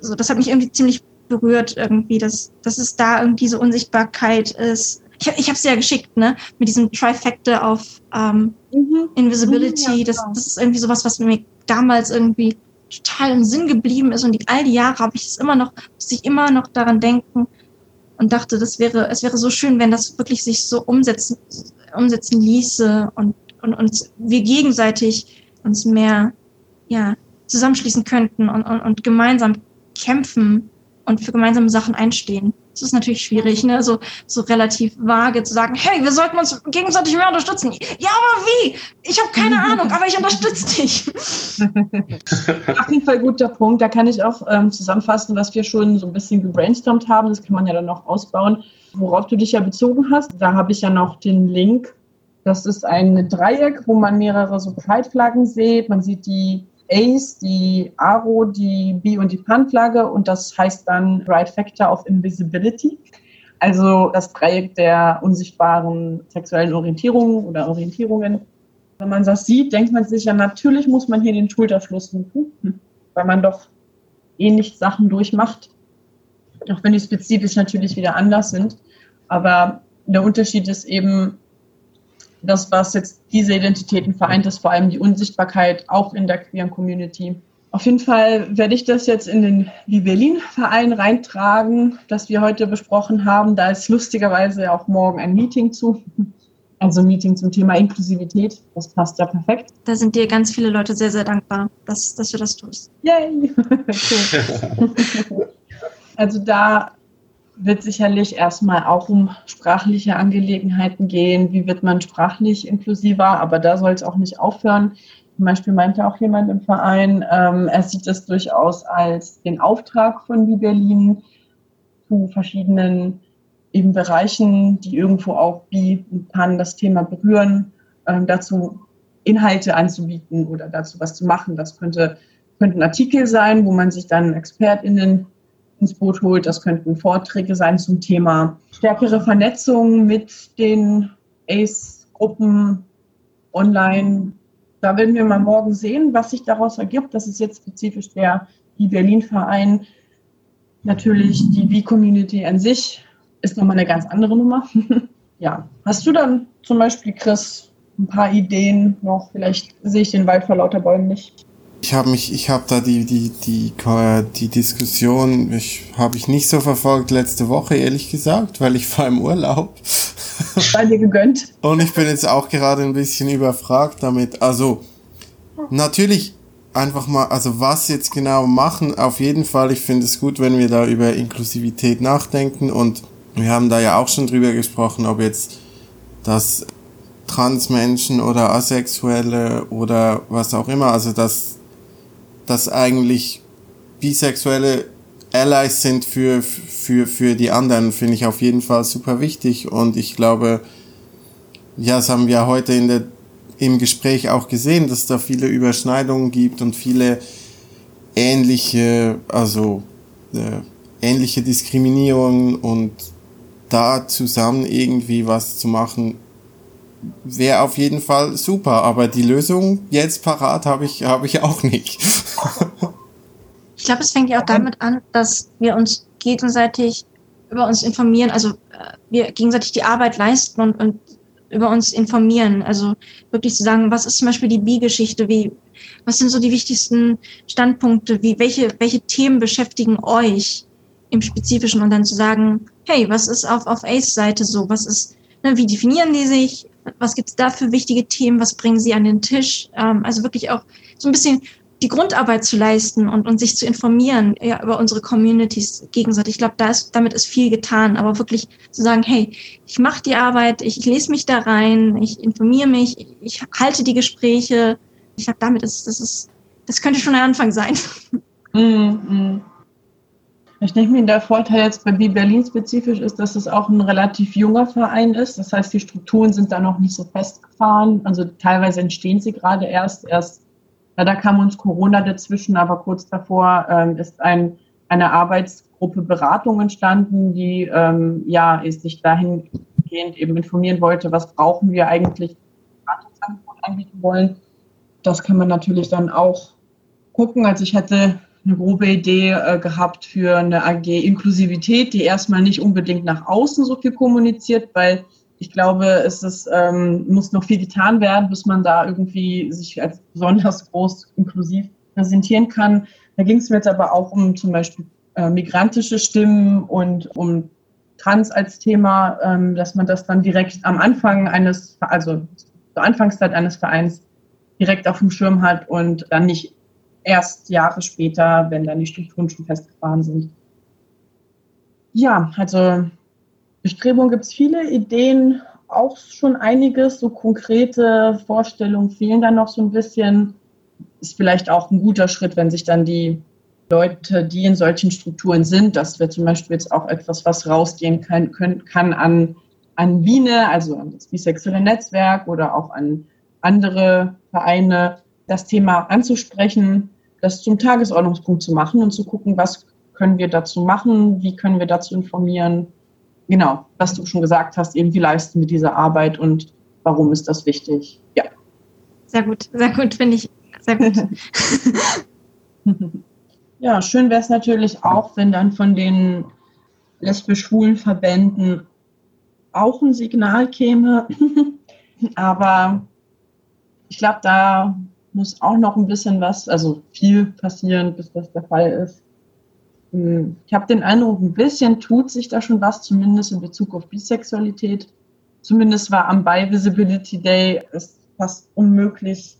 so, das hat mich irgendwie ziemlich berührt irgendwie, dass, dass es da irgendwie diese Unsichtbarkeit ist. Ich, ich habe es ja geschickt, ne, mit diesem Trifecta auf ähm, mhm. Invisibility. Mhm, ja, das, das ist irgendwie sowas, was mir damals irgendwie total im Sinn geblieben ist und die, all die Jahre habe ich es immer noch, muss ich immer noch daran denken und dachte, das wäre, es wäre so schön, wenn das wirklich sich so umsetzen, umsetzen ließe und, und, und wir gegenseitig uns mehr, ja, zusammenschließen könnten und, und, und gemeinsam kämpfen und für gemeinsame Sachen einstehen. Das ist natürlich schwierig, ne? so, so relativ vage zu sagen, hey, wir sollten uns gegenseitig mehr unterstützen. Ja, aber wie? Ich habe keine <laughs> Ahnung, aber ich unterstütze dich. <laughs> Auf jeden Fall guter Punkt. Da kann ich auch ähm, zusammenfassen, was wir schon so ein bisschen gebrainstormt haben. Das kann man ja dann noch ausbauen. Worauf du dich ja bezogen hast, da habe ich ja noch den Link. Das ist ein Dreieck, wo man mehrere so Pride-Flaggen sieht. Man sieht die Ace, die Aro, die B und die Pan-Flagge und das heißt dann Right Factor of Invisibility. Also das Dreieck der unsichtbaren sexuellen Orientierungen oder Orientierungen. Wenn man das sieht, denkt man sich ja, natürlich muss man hier den Schulterschluss suchen, weil man doch ähnlich Sachen durchmacht. Auch wenn die spezifisch natürlich wieder anders sind. Aber der Unterschied ist eben, das, was jetzt diese Identitäten vereint, ist vor allem die Unsichtbarkeit auch in der queeren Community. Auf jeden Fall werde ich das jetzt in den Wie Berlin-Verein reintragen, das wir heute besprochen haben. Da ist lustigerweise auch morgen ein Meeting zu. <laughs> Also ein Meeting zum Thema Inklusivität. Das passt ja perfekt. Da sind dir ganz viele Leute sehr, sehr dankbar, dass, dass du das tust. Yay! <laughs> <laughs> also da wird sicherlich erstmal auch um sprachliche Angelegenheiten gehen. Wie wird man sprachlich inklusiver? Aber da soll es auch nicht aufhören. Zum Beispiel meinte auch jemand im Verein, ähm, er sieht das durchaus als den Auftrag von Wie Berlin zu verschiedenen eben Bereichen, die irgendwo auch wie und Pan das Thema berühren, ähm, dazu Inhalte anzubieten oder dazu was zu machen. Das könnte, könnte ein Artikel sein, wo man sich dann ExpertInnen ins Boot holt. Das könnten Vorträge sein zum Thema stärkere Vernetzung mit den ACE-Gruppen online. Da werden wir mal morgen sehen, was sich daraus ergibt. Das ist jetzt spezifisch der Berlin-Verein. Natürlich die V-Community an sich ist nochmal eine ganz andere Nummer. <laughs> ja, hast du dann zum Beispiel, Chris, ein paar Ideen noch? Vielleicht sehe ich den Wald vor lauter Bäumen nicht. Ich habe mich, ich habe da die die die die Diskussion, ich habe ich nicht so verfolgt letzte Woche ehrlich gesagt, weil ich war im Urlaub. War dir gegönnt. <laughs> Und ich bin jetzt auch gerade ein bisschen überfragt damit. Also natürlich einfach mal, also was jetzt genau machen. Auf jeden Fall, ich finde es gut, wenn wir da über Inklusivität nachdenken und wir haben da ja auch schon drüber gesprochen, ob jetzt das Transmenschen oder Asexuelle oder was auch immer, also das dass eigentlich bisexuelle Allies sind für, für, für die anderen, finde ich auf jeden Fall super wichtig. Und ich glaube, ja, das haben wir heute in der, im Gespräch auch gesehen, dass da viele Überschneidungen gibt und viele ähnliche, also äh, ähnliche Diskriminierungen und da zusammen irgendwie was zu machen, wäre auf jeden Fall super. Aber die Lösung jetzt parat habe ich, habe ich auch nicht. ich glaube, es fängt ja auch damit an, dass wir uns gegenseitig über uns informieren, also äh, wir gegenseitig die Arbeit leisten und, und über uns informieren. Also wirklich zu sagen, was ist zum Beispiel die Bi-Geschichte, wie, was sind so die wichtigsten Standpunkte, wie, welche, welche Themen beschäftigen euch im Spezifischen und dann zu sagen, hey, was ist auf, auf Ace-Seite so, was ist, ne, wie definieren die sich, was gibt's da für wichtige Themen, was bringen sie an den Tisch, ähm, also wirklich auch so ein bisschen die Grundarbeit zu leisten und, und sich zu informieren ja, über unsere Communities gegenseitig. Ich glaube, da ist, damit ist viel getan, aber wirklich zu sagen, hey, ich mache die Arbeit, ich, ich lese mich da rein, ich informiere mich, ich, halte die Gespräche. Ich glaube, damit ist das ist, das könnte schon ein Anfang sein. Mm, Ich denke mir, der Vorteil jetzt bei B Berlin spezifisch ist, dass es auch ein relativ junger Verein ist. Das heißt, die Strukturen sind da noch nicht so festgefahren. Also teilweise entstehen sie gerade erst. Erst ja, da kam uns Corona dazwischen, aber kurz davor ähm, ist ein, eine Arbeitsgruppe Beratung entstanden, die ähm, ja sich dahingehend eben informieren wollte, was brauchen wir eigentlich, Beratungsangebot anbieten wollen. Das kann man natürlich dann auch gucken. Also ich hätte eine grobe Idee äh, gehabt für eine AG Inklusivität, die erstmal nicht unbedingt nach außen so viel kommuniziert, weil ich glaube, es ist, ähm, muss noch viel getan werden, bis man da irgendwie sich als besonders groß inklusiv präsentieren kann. Da ging es mir jetzt aber auch um zum Beispiel äh, migrantische Stimmen und um Trans als Thema, ähm, dass man das dann direkt am Anfang eines, also zur Anfangszeit eines Vereins direkt auf dem Schirm hat und dann nicht erst Jahre später, wenn dann die Strukturen schon festgefahren sind. Ja, also Bestrebungen gibt es viele, Ideen auch schon einiges, so konkrete Vorstellungen fehlen dann noch so ein bisschen. Ist vielleicht auch ein guter Schritt, wenn sich dann die Leute, die in solchen Strukturen sind, dass wir zum Beispiel jetzt auch etwas, was rausgehen kann, können, kann an, an Wiene, also an das bisexuelle Netzwerk oder auch an andere Vereine, das Thema anzusprechen, das zum Tagesordnungspunkt zu machen und zu gucken, was können wir dazu machen, wie können wir dazu informieren. Genau, was du schon gesagt hast, eben wie leisten wir diese Arbeit und warum ist das wichtig. Ja. Sehr gut, sehr gut, finde ich. Sehr gut. <laughs> ja, schön wäre es natürlich auch, wenn dann von den lesbisch-schwulen Verbänden auch ein Signal käme. <laughs> Aber ich glaube, da muss auch noch ein bisschen was, also viel passieren, bis das der Fall ist. Hm, ich habe den Eindruck, ein bisschen tut sich da schon was, zumindest in Bezug auf Bisexualität. Zumindest war am Bi Visibility Day es fast unmöglich,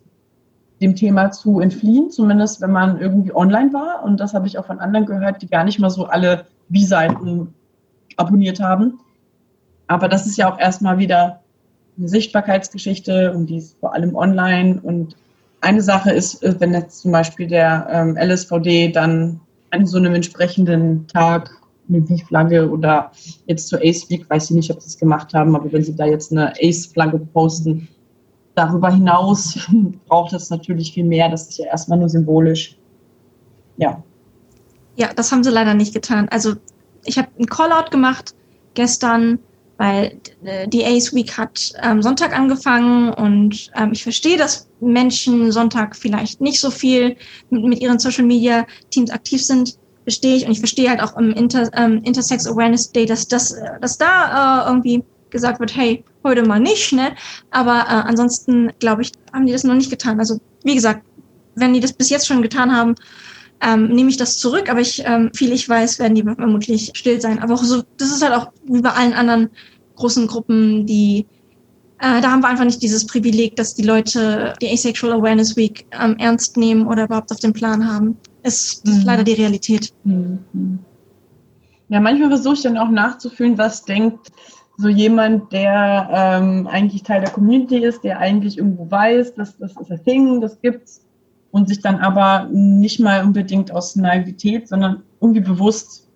dem Thema zu entfliehen, zumindest wenn man irgendwie online war. Und das habe ich auch von anderen gehört, die gar nicht mal so alle Bi-Seiten abonniert haben. Aber das ist ja auch erstmal wieder eine Sichtbarkeitsgeschichte und die ist vor allem online und eine Sache ist, äh, wenn jetzt zum Beispiel der ähm, LSVD dann an so einem entsprechenden Tag eine B-Flagge oder jetzt zur Ace Week, weiß ich nicht, ob sie es gemacht haben, aber wenn sie da jetzt eine Ace-Flagge posten, darüber hinaus <laughs> braucht es natürlich viel mehr. Das ist ja erstmal nur symbolisch. Ja. Ja, das haben sie leider nicht getan. Also ich habe einen Callout gemacht gestern weil äh, die Ace Week hat ähm, Sonntag angefangen und ähm, ich verstehe, dass Menschen Sonntag vielleicht nicht so viel mit, ihren Social Media Teams aktiv sind, verstehe ich und ich verstehe halt auch im Inter, ähm, Intersex Awareness Day, dass das, dass da äh, irgendwie gesagt wird, hey, heute mal nicht, ne? Aber äh, ansonsten glaube ich, haben die das noch nicht getan. Also wie gesagt, wenn die das bis jetzt schon getan haben, ähm, nehme ich das zurück, aber ich, ähm, viel ich weiß, werden die vermutlich still sein. Aber auch so, das ist halt auch wie bei allen anderen großen Gruppen, die äh, da haben wir einfach nicht dieses Privileg, dass die Leute die Asexual Awareness Week ähm, ernst nehmen oder überhaupt auf dem Plan haben. Ist mhm. leider die Realität. Mhm. Ja, manchmal versuche ich dann auch nachzufühlen, was denkt so jemand, der ähm, eigentlich Teil der Community ist, der eigentlich irgendwo weiß, dass das ist ein Ding, das gibt's und sich dann aber nicht mal unbedingt aus Naivität, sondern irgendwie bewusst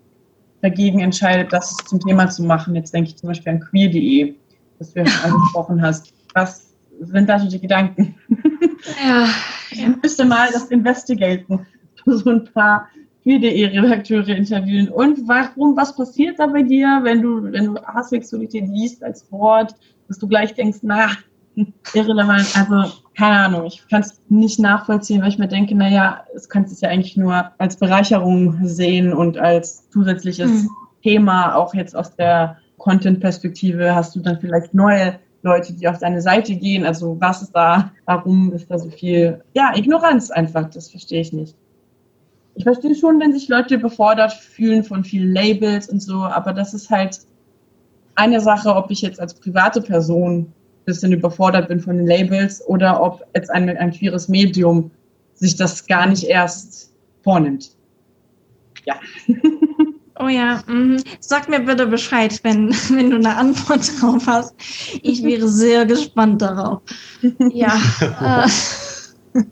dagegen entscheidet, das zum Thema zu machen. Jetzt denke ich zum Beispiel an queer.de, das du ja schon <laughs> angesprochen hast. Was sind da so die Gedanken? Ja. Ich müsste mal das investigaten, so ein paar queer.de-Redakteure interviewen. Und warum, was passiert da bei dir, wenn du, wenn du Asexualität liest als Wort, dass du gleich denkst, na, <laughs> irrelevant, also keine Ahnung, ich kann es nicht nachvollziehen, weil ich mir denke, naja, es kannst es ja eigentlich nur als Bereicherung sehen und als zusätzliches mhm. Thema, auch jetzt aus der Content-Perspektive, hast du dann vielleicht neue Leute, die auf deine Seite gehen. Also was ist da, warum ist da so viel, ja, Ignoranz einfach, das verstehe ich nicht. Ich verstehe schon, wenn sich Leute überfordert fühlen von vielen Labels und so, aber das ist halt eine Sache, ob ich jetzt als private Person bisschen überfordert bin von den Labels oder ob jetzt ein, ein queeres Medium sich das gar nicht erst vornimmt. Ja. <laughs> Oh ja, mh. sag mir bitte Bescheid, wenn, <laughs> wenn du eine Antwort drauf hast. Ich wäre sehr gespannt darauf. <laughs> Ja. Äh.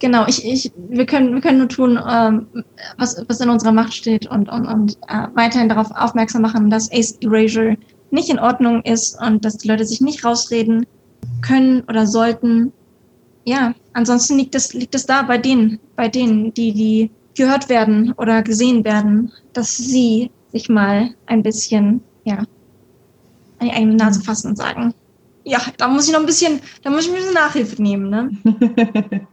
genau, ich, ich, wir, können, wir können nur tun, ähm, was, was in unserer Macht steht und, und, und äh, weiterhin darauf aufmerksam machen, dass Ace Erasure nicht in Ordnung ist und dass die Leute sich nicht rausreden können oder sollten. Ja, ansonsten liegt es, liegt es da bei denen, bei denen, die, die gehört werden oder gesehen werden, dass sie sich mal ein bisschen, ja, an die eigene Nase fassen und sagen, ja, da muss ich noch ein bisschen, da muss ich ein bisschen Nachhilfe nehmen, ne? <laughs>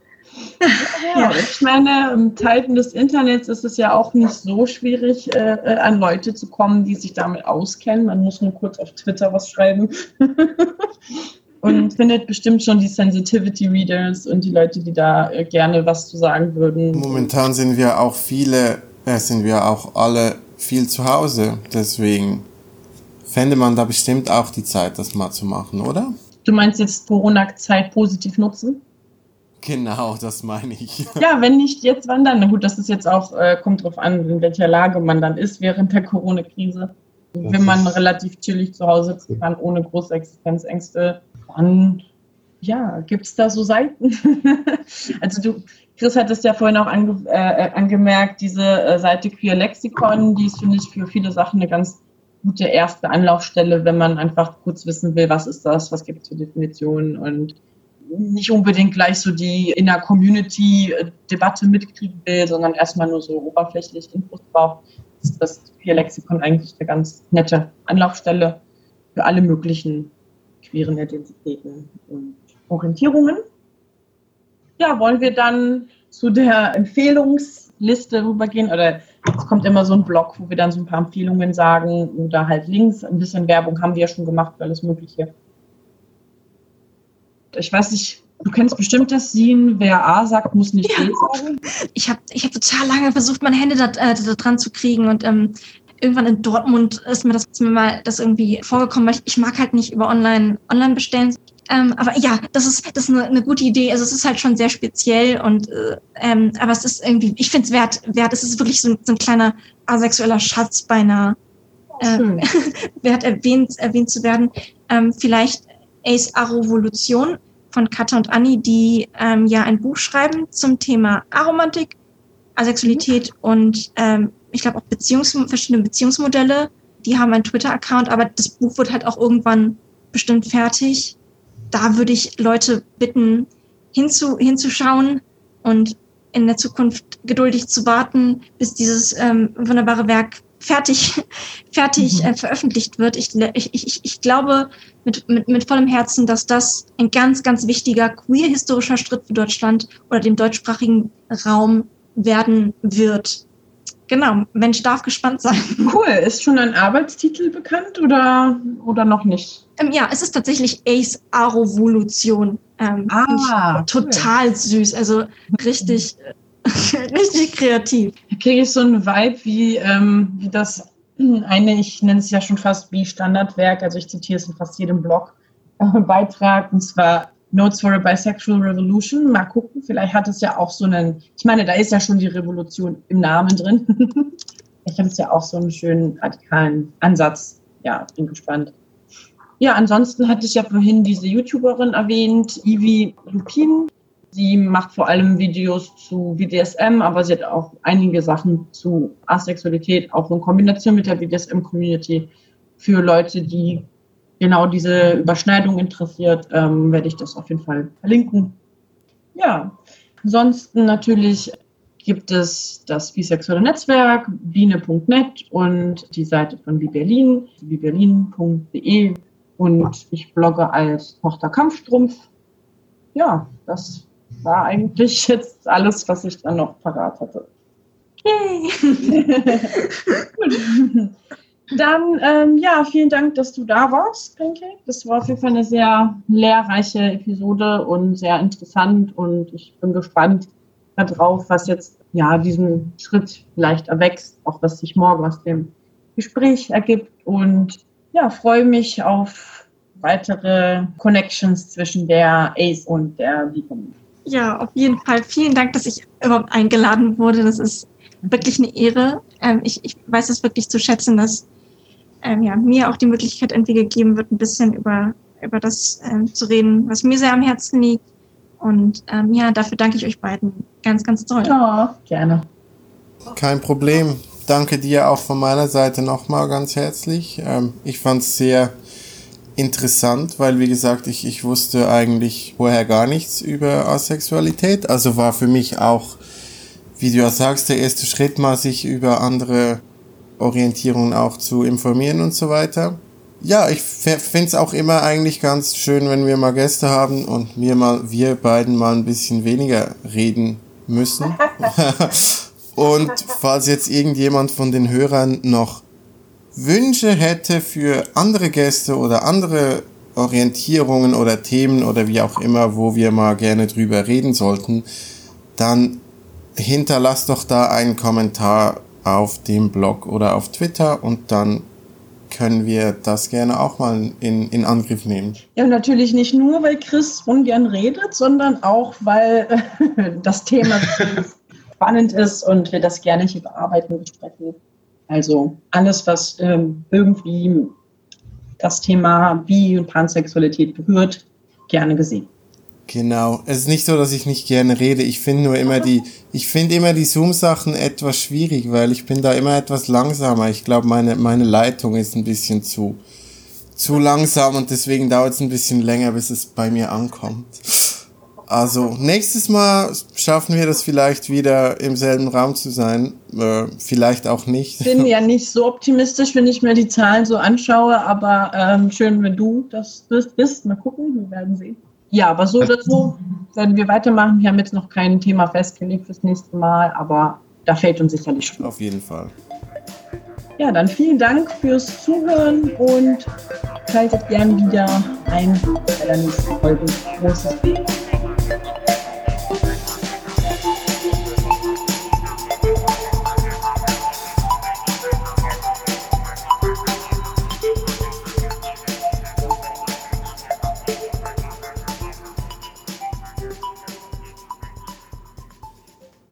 ja, ich meine, im Zeiten des Internets ist es ja auch nicht so schwierig, äh, äh, an Leute zu kommen, die sich damit auskennen. Man muss nur kurz auf Twitter was schreiben. <laughs> und findet bestimmt schon die Sensitivity Readers und die Leute, die da äh, gerne was zu sagen würden. Momentan sind wir auch viele, äh, sind wir auch alle viel zu Hause. Deswegen fände man da bestimmt auch die Zeit, das mal zu machen, oder? Du meinst jetzt Corona-Zeit positiv nutzen? Genau, das meine ich. Ja, wenn nicht jetzt, wann dann? Na gut, das ist jetzt auch, äh, kommt drauf an, in welcher Lage man dann ist während der Corona-Krise. Wenn man relativ chillig zu Hause sitzen kann, ohne große Existenzängste, dann ja, gibt es da so Seiten. <laughs> also du, Chris hat es ja vorhin auch ange, äh, angemerkt, diese äh, Seite Queer Lexikon, die ist, finde ich, für viele Sachen eine ganz gute erste Anlaufstelle, wenn man einfach kurz wissen will, was ist das, was gibt es für Definitionen und nicht unbedingt gleich so die in der Community-Debatte mitkriegen will, sondern erstmal nur so oberflächlich Infos braucht, ist das Queer Lexikon eigentlich eine ganz nette Anlaufstelle für alle möglichen queeren Identitäten und Orientierungen. Ja, wollen wir dann zu der Empfehlungsliste rübergehen oder es kommt immer so ein Blog, wo wir dann so ein paar Empfehlungen sagen oder halt Links. Ein bisschen Werbung haben wir ja schon gemacht für alles Mögliche. Ich weiß nicht, du kennst bestimmt das Sien, wer A sagt, muss nicht ja. B sagen. Ich habe ich hab total lange versucht, meine Hände da, äh, da dran zu kriegen und ähm, irgendwann in Dortmund ist mir das ist mir mal das irgendwie vorgekommen, weil ich, ich mag halt nicht über online online bestellen. Ähm, aber ja, das ist das ist eine, eine, gute Idee. Also es ist halt schon sehr speziell und äh, ähm, aber es ist irgendwie, ich finde es wert, wert. Es ist wirklich so, so ein kleiner asexueller Schatz beinahe äh, <laughs> wert erwähnt erwähnt zu werden. Ähm, vielleicht Ace Arovolution von Katha und Anni, die ähm, ja ein Buch schreiben zum Thema Aromantik, Asexualität mhm. und ähm, ich glaube auch Beziehungs verschiedene Beziehungsmodelle. Die haben einen Twitter-Account, aber das Buch wird halt auch irgendwann bestimmt fertig. Da würde ich Leute bitten, hinzu, hinzuschauen und in der Zukunft geduldig zu warten, bis dieses ähm, wunderbare Werk fertig, <laughs> fertig mhm. äh, veröffentlicht wird. Ich, ich, ich, ich glaube mit, mit, mit vollem Herzen, dass das ein ganz, ganz wichtiger queer-historischer Schritt für Deutschland oder dem deutschsprachigen Raum werden wird. Genau, Mensch darf gespannt sein. <laughs> Cool. Ist schon ein Arbeitstitel bekannt oder, oder noch nicht? Ähm, ja, es ist tatsächlich Ace Arovolution. Ähm, ah, total cool. süß. Also richtig, <laughs> richtig kreativ. Da kriege ich so einen Vibe wie, ähm, wie das <clears throat> eine, ich nenne es ja schon fast wie Standardwerk, also ich zitiere es in fast jedem Blog, äh, <laughs> und zwar Notes for a Bisexual Revolution. Mal gucken, vielleicht hat es ja auch so einen, ich meine, da ist ja schon die Revolution im Namen drin. <laughs> ich habe es ja auch so einen schönen radikalen Ansatz. Ja, bin gespannt. Ja, ansonsten hatte ich ja vorhin diese YouTuberin erwähnt, Ivy Lupin. Sie macht vor allem Videos zu BDSM, aber sie hat auch einige Sachen zu Asexualität, auch in Kombination mit der BDSM-Community für Leute, die genau diese Überschneidung interessiert, ähm, werde ich das auf jeden Fall verlinken. Ja, ansonsten natürlich gibt es das bisexuelle Netzwerk biene.net und die Seite von Biberlin, biberlin.de und ich blogge als Tochter Kampfstrumpf. Ja, das war eigentlich jetzt alles, was ich dann noch parat hatte. Yay! Gut. <laughs> Dann, ähm, ja, vielen Dank, dass du da warst, Pancake. Das war auf jeden Fall eine sehr lehrreiche Episode und sehr interessant und ich bin gespannt darauf, was jetzt ja diesen Schritt vielleicht erwächst, auch was sich morgen aus dem Gespräch ergibt und ja, freue mich auf weitere Connections zwischen der ACE und der Beacon. Ja, auf jeden Fall. Vielen Dank, dass ich überhaupt eingeladen wurde. Das ist wirklich eine Ehre. Ähm, ich, ich weiß es wirklich zu schätzen, dass ähm, ja, mir auch die Möglichkeit irgendwie gegeben wird, ein bisschen über, über das ähm, zu reden, was mir sehr am Herzen liegt. Und ähm, ja, dafür danke ich euch beiden ganz, ganz toll. Ja, gerne. Kein Problem. Danke dir auch von meiner Seite nochmal ganz herzlich. Ähm, ich fand es sehr interessant, weil wie gesagt, ich, ich wusste eigentlich vorher gar nichts über Asexualität. Also war für mich auch, wie du ja sagst, der erste Schritt mal, sich über andere Orientierungen auch zu informieren und so weiter. Ja, ich finde es auch immer eigentlich ganz schön, wenn wir mal Gäste haben und wir mal, wir beiden mal ein bisschen weniger reden müssen. <laughs> <laughs> und falls jetzt irgendjemand von den Hörern noch Wünsche hätte für andere Gäste oder andere Orientierungen oder Themen oder wie auch immer, wo wir mal gerne drüber reden sollten, dann hinterlasst doch da einen Kommentar auf dem Blog oder auf Twitter und dann können wir das gerne auch mal in, in Angriff nehmen. Ja, natürlich nicht nur, weil Chris ungern redet, sondern auch, weil äh, <laughs> das Thema <laughs> spannend ist und wir das gerne hier bearbeiten und besprechen. Also alles, was ähm, irgendwie das Thema Bi- und Pansexualität berührt, gerne gesehen. Genau. Es ist nicht so, dass ich nicht gerne rede. Ich finde nur immer die, ich finde immer die Zoom-Sachen etwas schwierig, weil ich bin da immer etwas langsamer. Ich glaube, meine, meine Leitung ist ein bisschen zu, zu langsam und deswegen dauert es ein bisschen länger, bis es bei mir ankommt. Also nächstes Mal schaffen wir das vielleicht wieder im selben Raum zu sein. Äh, vielleicht auch nicht. Ich bin ja nicht so optimistisch, wenn ich mir die Zahlen so anschaue, aber ähm, schön, wenn du das bist, bist. Mal gucken, wir werden sehen. Ja, aber so oder so werden wir weitermachen. Wir haben jetzt noch kein Thema festgelegt fürs nächste Mal, aber da fällt uns sicherlich schon. Auf jeden Fall. Ja, dann vielen Dank fürs Zuhören und schaltet gern wieder ein bei der nächsten Folge. Großes. Thank you.